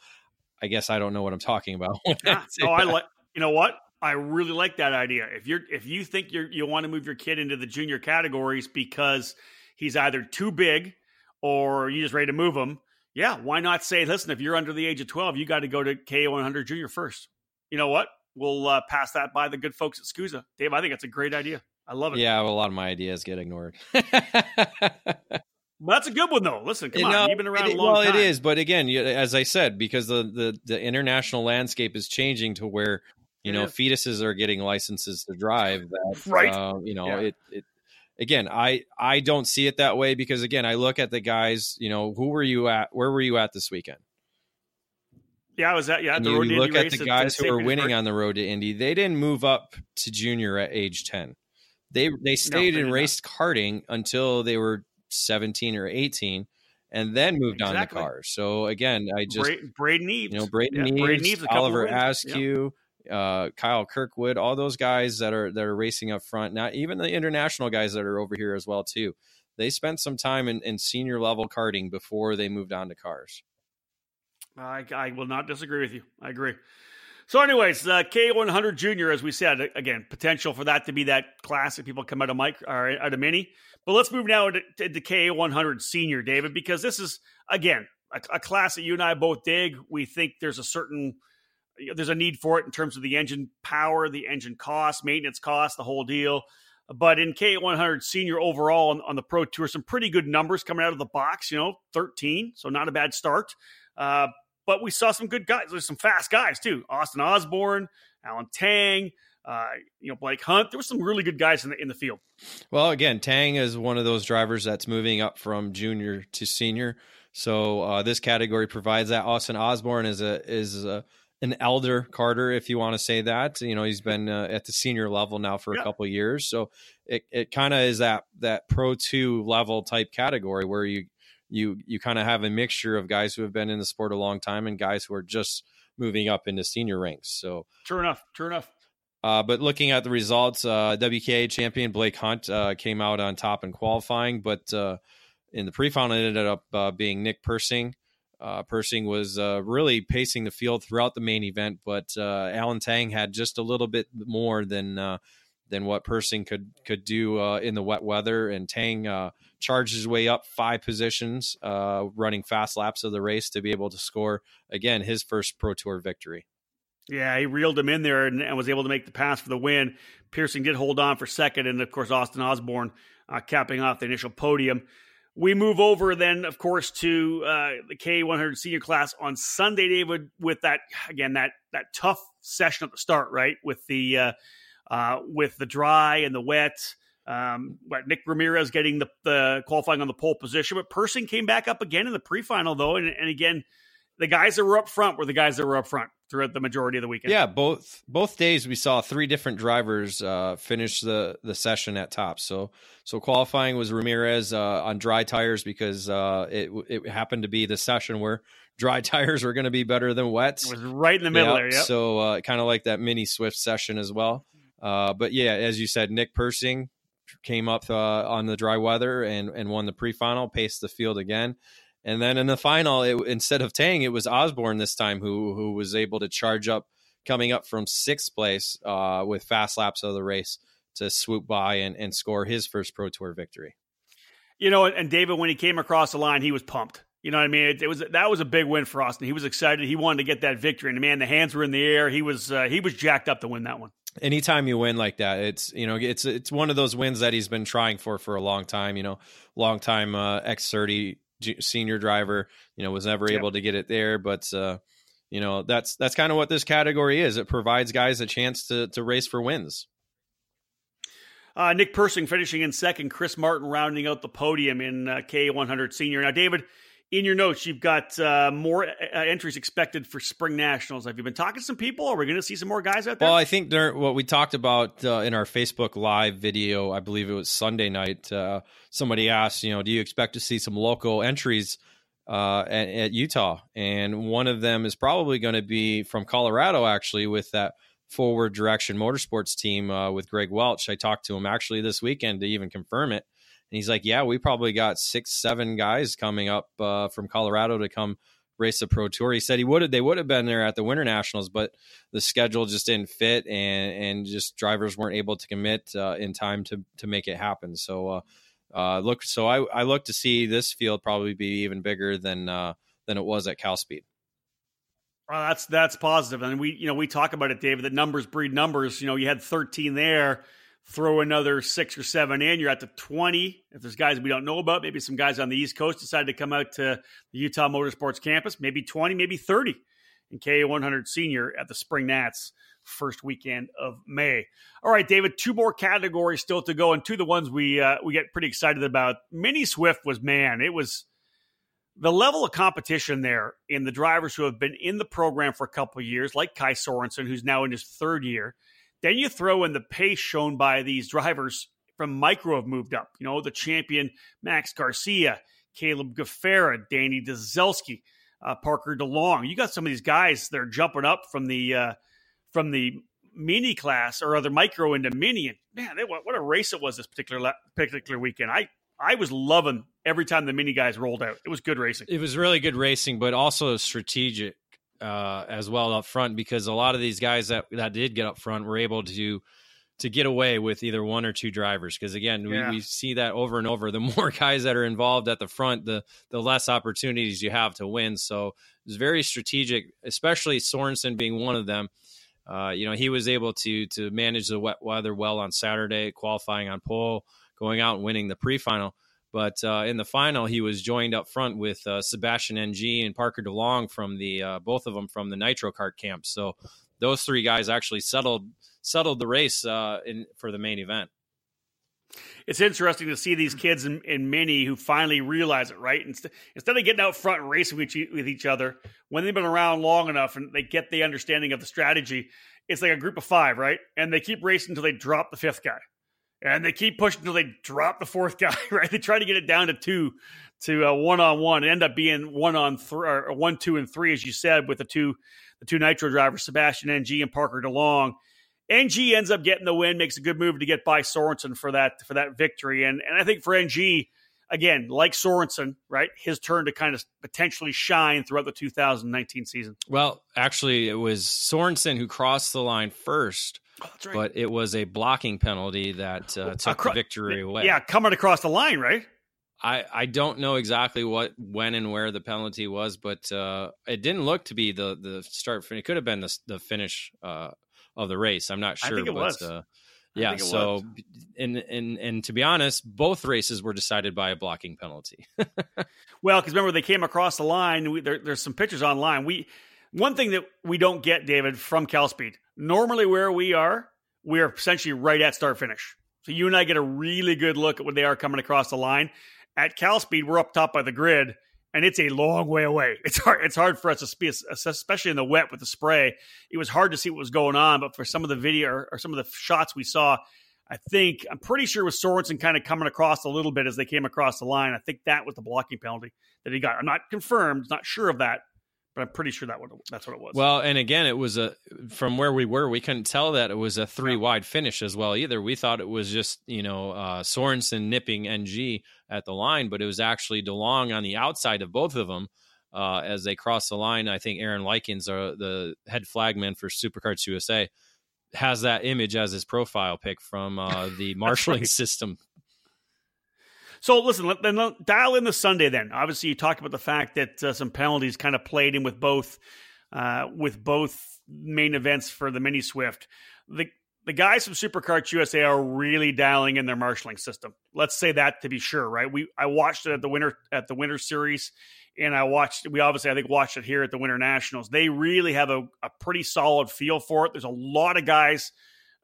[SPEAKER 2] i guess i don't know what i'm talking about I
[SPEAKER 1] Yeah.
[SPEAKER 2] say
[SPEAKER 1] oh, I like. You know what? I really like that idea. If you're if you think you're you want to move your kid into the junior categories because he's either too big or you just ready to move him, yeah, why not say, listen, if you're under the age of twelve, you got to go to K one hundred junior first. You know what? We'll uh, pass that by the good folks at SKUSA. Dave, I think that's a great idea. I love it.
[SPEAKER 2] yeah well, a lot of my ideas get ignored
[SPEAKER 1] Well, that's a good one though. Listen, come
[SPEAKER 2] You
[SPEAKER 1] on,
[SPEAKER 2] know,
[SPEAKER 1] you've been around
[SPEAKER 2] it-
[SPEAKER 1] a long
[SPEAKER 2] well,
[SPEAKER 1] time.
[SPEAKER 2] it is, but again, as I said, because the, the the international landscape is changing to where you
[SPEAKER 1] It
[SPEAKER 2] know
[SPEAKER 1] is.
[SPEAKER 2] fetuses are getting licenses to drive. That
[SPEAKER 1] Right.
[SPEAKER 2] uh, you know,
[SPEAKER 1] Yeah.
[SPEAKER 2] it, it again, I I don't see it that way because again, I look at the guys. You know, who were you at? Where were you at this weekend?
[SPEAKER 1] Yeah, I was at yeah.
[SPEAKER 2] and
[SPEAKER 1] the
[SPEAKER 2] you look at the guys who were winning on the road to Indy. They didn't move up to junior at age ten. they they stayed
[SPEAKER 1] they
[SPEAKER 2] and
[SPEAKER 1] not.
[SPEAKER 2] raced karting until they were 17 or 18 and then moved on to
[SPEAKER 1] Exactly.
[SPEAKER 2] cars. So again, I just
[SPEAKER 1] Bra- Braden Eves.
[SPEAKER 2] you know Braden
[SPEAKER 1] Yeah,
[SPEAKER 2] Eves,
[SPEAKER 1] Braden Eves,
[SPEAKER 2] Oliver
[SPEAKER 1] wins. Yeah.
[SPEAKER 2] Uh, Kyle Kirkwood, all those guys that are that are racing up front. Now even the international guys that are over here as well too. They spent some time in, in senior level karting before they moved on to cars.
[SPEAKER 1] I, I will not disagree with you. I agree. So, anyways, uh, K100 Junior, as we said, again, potential for that to be that classic people come out of Mike or out of mini. But let's move now to, to the K100 Senior, David, because this is again a, a class that you and I both dig. We think there's a certain there's a need for it in terms of the engine power, the engine cost, maintenance cost, the whole deal. But in K100 Senior overall on, on the Pro Tour, some pretty good numbers coming out of the box. You know, 13, so not a bad start. Uh, but we saw some good guys. There's some fast guys too. Austin Osborne, Alan Tang, uh, you know Blake Hunt. There were some really good guys in the in the field.
[SPEAKER 2] Well, again, Tang is one of those drivers that's moving up from junior to senior. So uh, this category provides that. Austin Osborne is a is a, an elder karter, if you want to say that. You know, he's been uh, at the senior level now for
[SPEAKER 1] Yeah.
[SPEAKER 2] a couple of years. So it, it kind of is that that Pro Two level type category where you you you kind of have a mixture of guys who have been in the sport a long time and guys who are just moving up into senior ranks. So
[SPEAKER 1] True enough. True enough.
[SPEAKER 2] uh, but looking at the results, uh, WKA champion Blake Hunt uh, came out on top in qualifying, but uh, in the pre-final it ended up uh, being Nick Persing. Uh, Persing was uh, really pacing the field throughout the main event, but uh, Alan Tang had just a little bit more than uh, than what Persing could could do uh, in the wet weather. And Tang uh, charged his way up five positions, running fast laps of the race to be able to score again his first Pro Tour victory.
[SPEAKER 1] Yeah, he reeled him in there and, and was able to make the pass for the win. Pearson did hold on for second, and of course Austin Osborne capping off the initial podium. We move over then, of course, to uh, the K100 senior class on Sunday, David, with that again that that tough session at the start, right? With the uh, uh, with the dry and the wet. Um, but Nick Ramirez getting the, the qualifying on the pole position, but Persing came back up again in the pre-final though, and, and again, the guys that were up front were the guys that were up front throughout the majority of the weekend.
[SPEAKER 2] Yeah, both both days we saw three different drivers uh, finish the the session at top. So so qualifying was Ramirez uh, on dry tires because uh, it it happened to be the session where dry tires were going to be better than wets.
[SPEAKER 1] It was right in the middle
[SPEAKER 2] Yeah,
[SPEAKER 1] there. Yep.
[SPEAKER 2] So uh, kind of like that mini Swift session as well. Uh, but yeah, as you said, Nick Persing came up uh, on the dry weather and and won the pre-final, paced the field again. And then in the final, it, instead of Tang, it was Osborne this time who who was able to charge up, coming up from sixth place uh, with fast laps of the race to swoop by and, and score his first Pro Tour victory.
[SPEAKER 1] You know, and David, when he came across the line, he was pumped. You know what I mean? It, it was that was a big win for Austin. He was excited. He wanted to get that victory, and man, the hands were in the air. He was uh, he was jacked up to win that one.
[SPEAKER 2] anytime you win like that, it's you know it's it's one of those wins that he's been trying for for a long time. You know, long time uh, X thirty senior driver. You know, was never
[SPEAKER 1] Yep.
[SPEAKER 2] able to get it there, but uh, you know that's that's kind of what this category is. It provides guys a chance to to race for wins.
[SPEAKER 1] Uh, Nick Persing finishing in second. Chris Martin rounding out the podium in uh, K100 Senior. Now, David, in your notes, you've got uh, more uh, entries expected for Spring Nationals. Have you been talking to some people? Are we going to see some more guys out there?
[SPEAKER 2] Well, I think there, what we talked about uh, in our Facebook Live video, I believe it was Sunday night. Uh, somebody asked, you know, do you expect to see some local entries uh, at, at Utah? And one of them is probably going to be from Colorado, actually, with that forward direction motorsports team uh, with Greg Welch. I talked to him actually this weekend to even confirm it. And he's like, yeah, we probably got six, seven guys coming up uh, from Colorado to come race the pro tour. He said he would have they would have been there at the winter nationals, but the schedule just didn't fit and and just drivers weren't able to commit uh, in time to to make it happen. So uh, uh, look, so I I look to see this field probably be even bigger than uh, than it was at Cal Speed.
[SPEAKER 1] Well, that's that's positive, and we you know we talk about it, David. That numbers breed numbers. You know, you had 13 there. Throw another six or seven in, you're at the 20. If there's guys we don't know about, maybe some guys on the East Coast decide to come out to the Utah Motorsports campus, maybe 20, maybe 30 in KA100 Senior at the Spring Nats first weekend of May. All right, David, two more categories still to go, and two of the ones we uh, we get pretty excited about. Mini Swift was man, it was the level of competition there in the drivers who have been in the program for a couple years, like Kai Sorensen, who's now in his third year. Then you throw in the pace shown by these drivers from micro have moved up. You know, the champion Max Garcia, Caleb Gaffera, Danny Dezelski, uh, Parker DeLong. You got some of these guys that are jumping up from the uh, from the mini class or other micro into mini. And man, they, what, what a race it was this particular particular weekend. I I was loving every time the mini guys rolled out. It was good racing.
[SPEAKER 2] It was really good racing, but also strategic uh, as well up front because a lot of these guys that that did get up front were able to to get away with either one or two drivers. Because again we, yeah. we see that over and over. The more guys that are involved at the front the the less opportunities you have to win. So it's very strategic especially Sorensen being one of them. Uh, you know he was able to to manage the wet weather well on Saturday qualifying on pole going out and winning the pre-final but uh, in the final, he was joined up front with uh, Sebastian Ng and Parker DeLong from the uh, both of them from the Nitro Kart camp. So those three guys actually settled settled the race uh, in for the main event.
[SPEAKER 1] It's interesting to see these kids in, in mini who finally realize it, right? Instead, instead of getting out front and racing with with each other, when they've been around long enough and they get the understanding of the strategy, it's like a group of five, right? And they keep racing until they drop the fifth guy and they keep pushing until they drop the fourth guy. Right? They try to get it down to two, to one on one. End up being one on three, or one, two, and three, as you said, with the two, the two nitro drivers, Sebastian Ng and Parker DeLong. NG ends up getting the win, makes a good move to get by Sorensen for that for that victory. And and I think for NG, again, like Sorensen, right, his turn to kind of potentially shine throughout the 2019 season.
[SPEAKER 2] Well, actually, it was Sorensen who crossed the line first Oh, right. But it was a blocking penalty that uh, took Acro- the victory away.
[SPEAKER 1] Yeah, coming across the line, right?
[SPEAKER 2] I, I don't know exactly what when and where the penalty was, but uh, it didn't look to be the the start. It could have been the the finish uh, of the race. I'm not sure.
[SPEAKER 1] I think it
[SPEAKER 2] but,
[SPEAKER 1] was.
[SPEAKER 2] Yeah. So, was. and and and to be honest, both races were decided by a blocking penalty.
[SPEAKER 1] well, because remember they came across the line. We, there, there's some pictures online. We one thing that we don't get, David, from Cal Speed Normally, where we are, we are essentially right at start finish. So you and I get a really good look at when they are coming across the line. At Cal Speed, we're up top by the grid, and it's a long way away. It's hard. It's hard for us to speak, especially in the wet with the spray. It was hard to see what was going on, but for some of the video or, or some of the shots we saw, I think I'm pretty sure it was Sorensen kind of coming across a little bit as they came across the line. I think that was the blocking penalty that he got. I'm not confirmed, not sure of that, but I'm pretty sure that would that's what it was.
[SPEAKER 2] Well, and again, it was a from where we were, we couldn't tell that it was a three wide finish as well either. We thought it was just you know uh, Sorensen nipping Ng at the line, but it was actually DeLong on the outside of both of them uh, as they crossed the line. I think Aaron Likens, uh, the head flagman for SuperKarts USA, has that image as his profile pic from uh, the marshaling right. system
[SPEAKER 1] so listen, then dial in the Sunday. Then obviously you talked about the fact that uh, some penalties kind of played in with both uh, with both main events for the mini Swift. The the guys from SuperKarts USA are really dialing in their marshaling system. Let's say that to be sure, right? We I watched it at the winter at the winter series, and I watched we obviously I think watched it here at the Winter Nationals. They really have a, a pretty solid feel for it. There's a lot of guys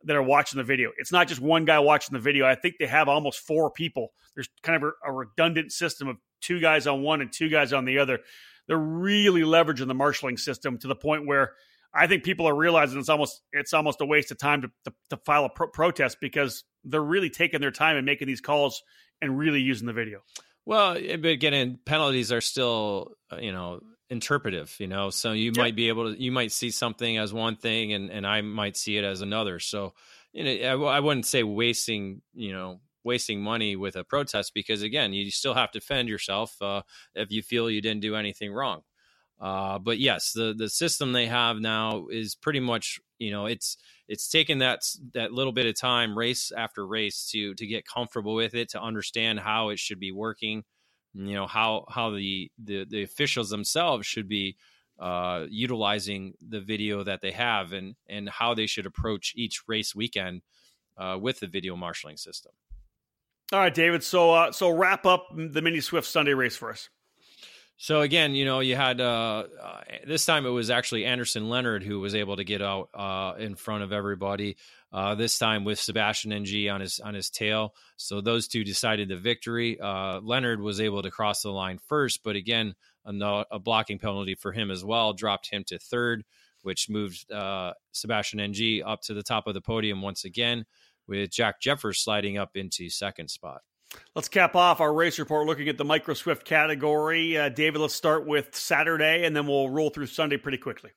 [SPEAKER 1] that are watching the video. It's not just one guy watching the video. I think they have almost four people. There's kind of a, a redundant system of two guys on one and two guys on the other. They're really leveraging the marshaling system to the point where I think people are realizing it's almost it's almost a waste of time to, to, to file a pro- protest because they're really taking their time and making these calls and really using the video.
[SPEAKER 2] Well, but again, penalties are still, uh, you know, interpretive you know so you might be able to you might see something as one thing and and i might see it as another. So you know I, I wouldn't say wasting you know wasting money with a protest because again you still have to defend yourself uh, if you feel you didn't do anything wrong uh, but yes the the system they have now is pretty much you know it's it's taken that that little bit of time race after race to to get comfortable with it to understand how it should be working you know how how the the, the officials themselves should be uh, utilizing the video that they have and and how they should approach each race weekend uh, with the video marshaling system.
[SPEAKER 1] All right, David. So uh, so wrap up the mini Swift Sunday race for us.
[SPEAKER 2] So again, you know, you had uh, uh, this time it was actually Anderson Leonard who was able to get out uh, in front of everybody. Uh, this time with Sebastian Ng on his on his tail. So those two decided the victory. Uh, Leonard was able to cross the line first, but again, a, a, blocking penalty for him as well dropped him to third, which moved uh, Sebastian Ng up to the top of the podium once again. with Jack Jeffers sliding up into second spot.
[SPEAKER 1] Let's cap off our race report looking at the Micro Swift category. Uh, David, let's start with Saturday and then we'll roll through Sunday pretty quickly.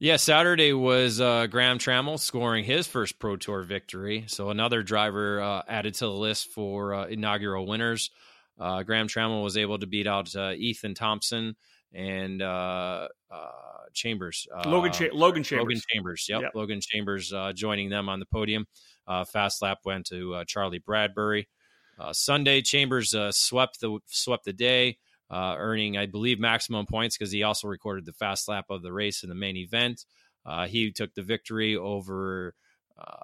[SPEAKER 2] Yeah, Saturday was uh, Graham Trammell scoring his first Pro Tour victory. So another driver uh, added to the list for uh, inaugural winners. Uh, Graham Trammell was able to beat out uh, Ethan Thompson and uh, Chambers.
[SPEAKER 1] Logan, Cha- Logan Chambers.
[SPEAKER 2] Logan Chambers. Yep. yep. Logan Chambers joining them on the podium. fast lap went to Charlie Bradbury. Sunday, Chambers swept the swept the day uh, earning, I believe, maximum points because he also recorded the fast lap of the race in the main event. Uh, he took the victory over. Uh,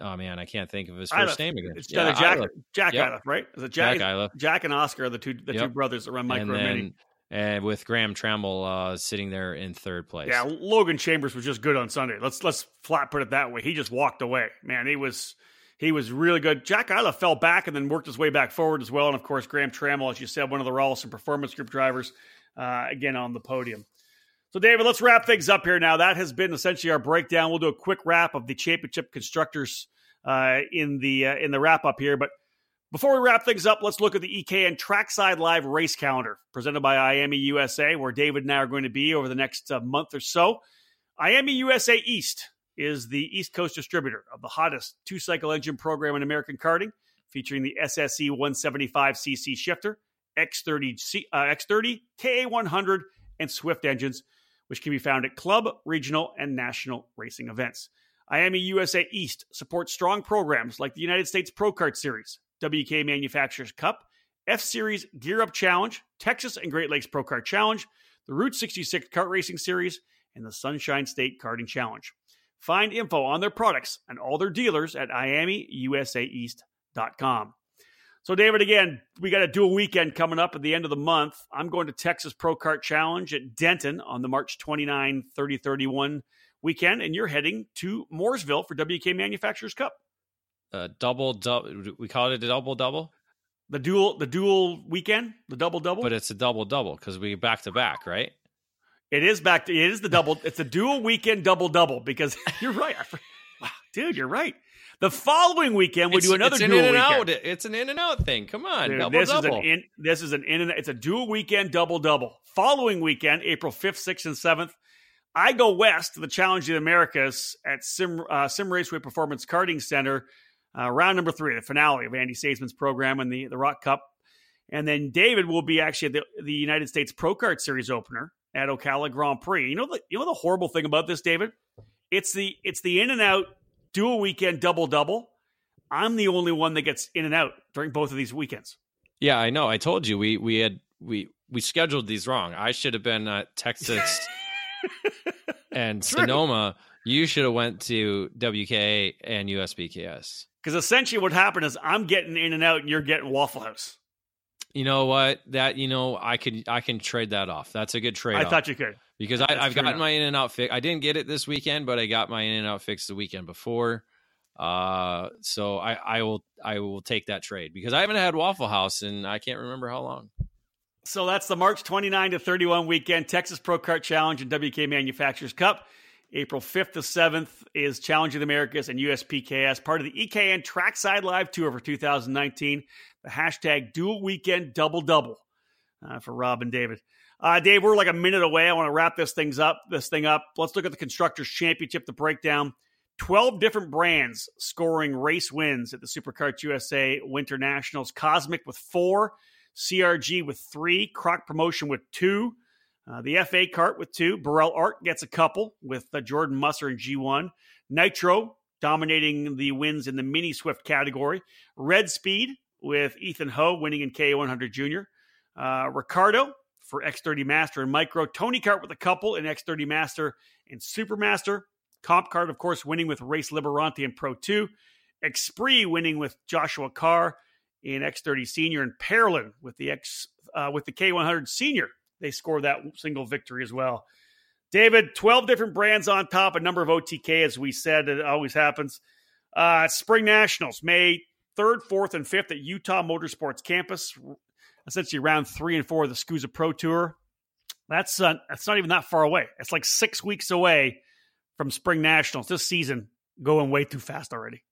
[SPEAKER 2] oh man, I can't think of his first name again.
[SPEAKER 1] It's yeah, Jack, Jack yep. right? Is it Jack? Jack, Jack and Oscar are the two the yep. two brothers that run Micro and, then,
[SPEAKER 2] and with Graham Trammell uh, sitting there in third place.
[SPEAKER 1] Yeah, Logan Chambers was just good on Sunday. Let's let's flat put it that way. He just walked away. Man, he was he was really good. Jack Isla fell back and then worked his way back forward as well. And of course, Graham Trammell, as you said, one of the Rolison Performance Group drivers, uh, again on the podium. So, David, let's wrap things up here now. That has been essentially our breakdown. We'll do a quick wrap of the championship constructors uh, in the uh, in the wrap up here. But before we wrap things up, let's look at the EKN Trackside Live race calendar presented by IAME USA, where David and I are going to be over the next uh, month or so. IAME USA East is the East Coast distributor of the hottest two cycle engine program in American karting, featuring the SSE 175cc shifter, X30, uh, X30 KA100, and Swift engines, which can be found at club, regional, and national racing events. IAME USA East supports strong programs like the United States Pro Kart Series, WK Manufacturers Cup, F Series Gear Up Challenge, Texas and Great Lakes Pro Kart Challenge, the Route 66 Kart Racing Series, and the Sunshine State Karting Challenge. Find info on their products and all their dealers at IAMEUSAEast.com. So, David, again, we got a dual weekend coming up at the end of the month. I'm going to Texas Pro Kart Challenge at Denton on the March 29, 30, 31 weekend, and you're heading to Mooresville for WK Manufacturers Cup.
[SPEAKER 2] Uh, double, double. We call it a double double.
[SPEAKER 1] The dual, the dual weekend, the double double.
[SPEAKER 2] But it's a double double because we back to back, right?
[SPEAKER 1] It is back to it is the double. It's a dual weekend double double because you're right. Wow, dude, you're right. The following weekend we do another
[SPEAKER 2] it's
[SPEAKER 1] an dual
[SPEAKER 2] in and
[SPEAKER 1] weekend.
[SPEAKER 2] out. It's an in and out thing. Come on,
[SPEAKER 1] Dude,
[SPEAKER 2] double
[SPEAKER 1] this
[SPEAKER 2] double.
[SPEAKER 1] is an in, this is an in and it's a dual weekend double double. Following weekend, April fifth, sixth, and seventh, I go west to the Challenge of the Americas at Sim uh, Sim Raceway Performance Karting Center, uh, round number three, the finale of Andy Saisman's program and the the ROK Cup. And then David will be actually at the, the United States Pro Kart Series opener at Ocala Grand Prix. You know the you know the horrible thing about this, David? It's the it's the in and out dual weekend double double. I'm the only one that gets in and out during both of these weekends.
[SPEAKER 2] Yeah, I know. I told you we we had we we scheduled these wrong. I should have been at Texas and
[SPEAKER 1] True.
[SPEAKER 2] Sonoma. You should have went to WKA and USPKS.
[SPEAKER 1] Because essentially what happened is I'm getting in and out and you're getting Waffle House.
[SPEAKER 2] You know what? That you know, I could I can trade that off. That's a good trade.
[SPEAKER 1] I thought you could
[SPEAKER 2] because I, have gotten my in and out fix. I didn't get it this weekend, but I got my in and out fix the weekend before. Uh, so I I will I will take that trade because I haven't had Waffle House and I can't remember how long.
[SPEAKER 1] So that's the March 29 to 31 weekend Texas Pro Kart Challenge and WK Manufacturers Cup. April 5th to 7th is Challenge of the Americas and USPKS, part of the EKN Trackside Live Tour for 2019. The hashtag dual weekend double double uh, for Rob and David. Uh, Dave, we're like a minute away. I want to wrap this things up. This thing up. Let's look at the constructors championship. The breakdown: twelve different brands scoring race wins at the SuperKarts USA Winter Nationals. Kosmic with four, CRG with three, Croc Promotion with two, uh, the FA Kart with two. Birel ART gets a couple with uh, Jordan Musser and G1. Nitro dominating the wins in the mini Swift category. Red Speed with Ethan Ho winning in K100 Junior. Uh, Ricardo for X30 Master and Micro. Tony Kart with a couple in X30 Master and Supermaster. CompKart, of course, winning with Race Liberante in Pro 2. Exprit winning with Joshua Carr in X30 Senior and Parolin with the X uh, with the K100 Senior. They scored that single victory as well. David, 12 different brands on top, a number of OTK, as we said, it always happens. Uh, Spring Nationals, May 3rd, 4th, and 5th at Utah Motorsports Campus, essentially round three and four of the SKUSA Pro Tour. That's, uh, that's not even that far away. It's like six weeks away from Spring Nationals. This season going way too fast already.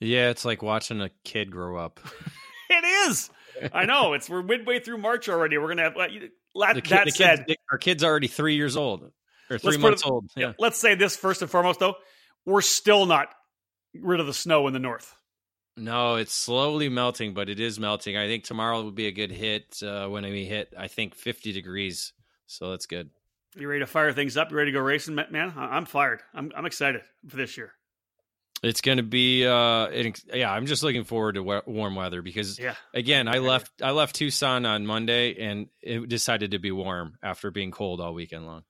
[SPEAKER 2] Yeah, it's like watching a kid grow up.
[SPEAKER 1] it is. I know. It's we're midway through March already. We're gonna have. That,
[SPEAKER 2] the kid,
[SPEAKER 1] that said,
[SPEAKER 2] kids, our kid's already three years old or 3 months
[SPEAKER 1] it-
[SPEAKER 2] old. Yeah.
[SPEAKER 1] let's say this first and foremost, though. We're still not rid of the snow in the north.
[SPEAKER 2] No, it's slowly melting, but it is melting. I think tomorrow will be a good hit uh, when we hit, I think, 50 degrees. So that's good.
[SPEAKER 1] You ready to fire things up? You ready to go racing, man? I'm fired. I'm I'm excited for this year.
[SPEAKER 2] It's going to be, uh, it, yeah. I'm just looking forward to warm weather because,
[SPEAKER 1] Yeah.
[SPEAKER 2] again, I left I left Tucson on Monday and it decided to be warm after being cold all weekend long.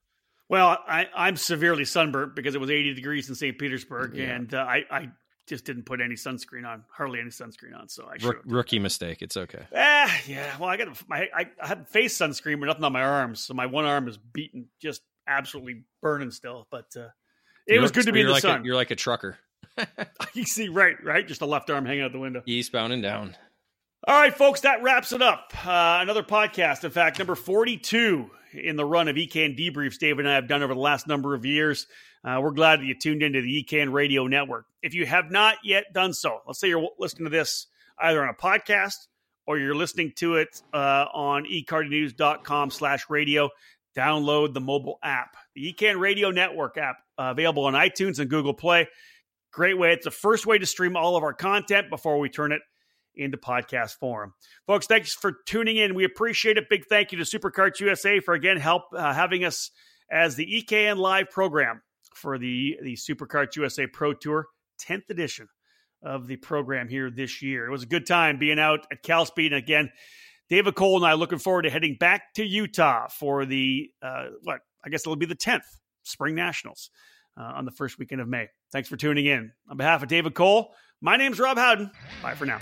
[SPEAKER 1] Well, I, I'm severely sunburnt because it was 80 degrees in St. Petersburg,
[SPEAKER 2] Yeah.
[SPEAKER 1] and uh, I, I just didn't put any sunscreen on, hardly any sunscreen on. So I
[SPEAKER 2] Rook, rookie mistake. It's okay.
[SPEAKER 1] Ah, yeah. Well, I got my I, I had face sunscreen, but nothing on my arms, so my one arm is beaten, just absolutely burning still. But uh, it
[SPEAKER 2] You're-
[SPEAKER 1] was good to be in the
[SPEAKER 2] like
[SPEAKER 1] sun.
[SPEAKER 2] A, you're like a trucker,
[SPEAKER 1] you see, right, right, just a left arm hanging out the window.
[SPEAKER 2] eastbound and down.
[SPEAKER 1] All right, folks, that wraps it up. Uh, another podcast, in fact, number 42 in the run of EKN debriefs Dave and I have done over the last number of years. Uh, we're glad that you tuned into the EKN radio network. If you have not yet done so, let's say you're listening to this either on a podcast or you're listening to it uh, on ekartingnews.com slash radio, download the mobile app. The EKN radio network app uh, available on iTunes and Google Play. Great way. It's the first way to stream all of our content before we turn it into podcast form. Folks, thanks for tuning in. We appreciate it. Big thank you to SuperKarts USA for again help uh, having us as the EKN live program for the the SuperKarts USA Pro Tour 10th edition of the program here this year. It was a good time being out at Cal Speed and again. David Cole and I looking forward to heading back to Utah for the uh, what I guess it'll be the 10th Spring Nationals uh, on the first weekend of May. Thanks for tuning in. On behalf of David Cole, my name's Rob Howden. Bye for now.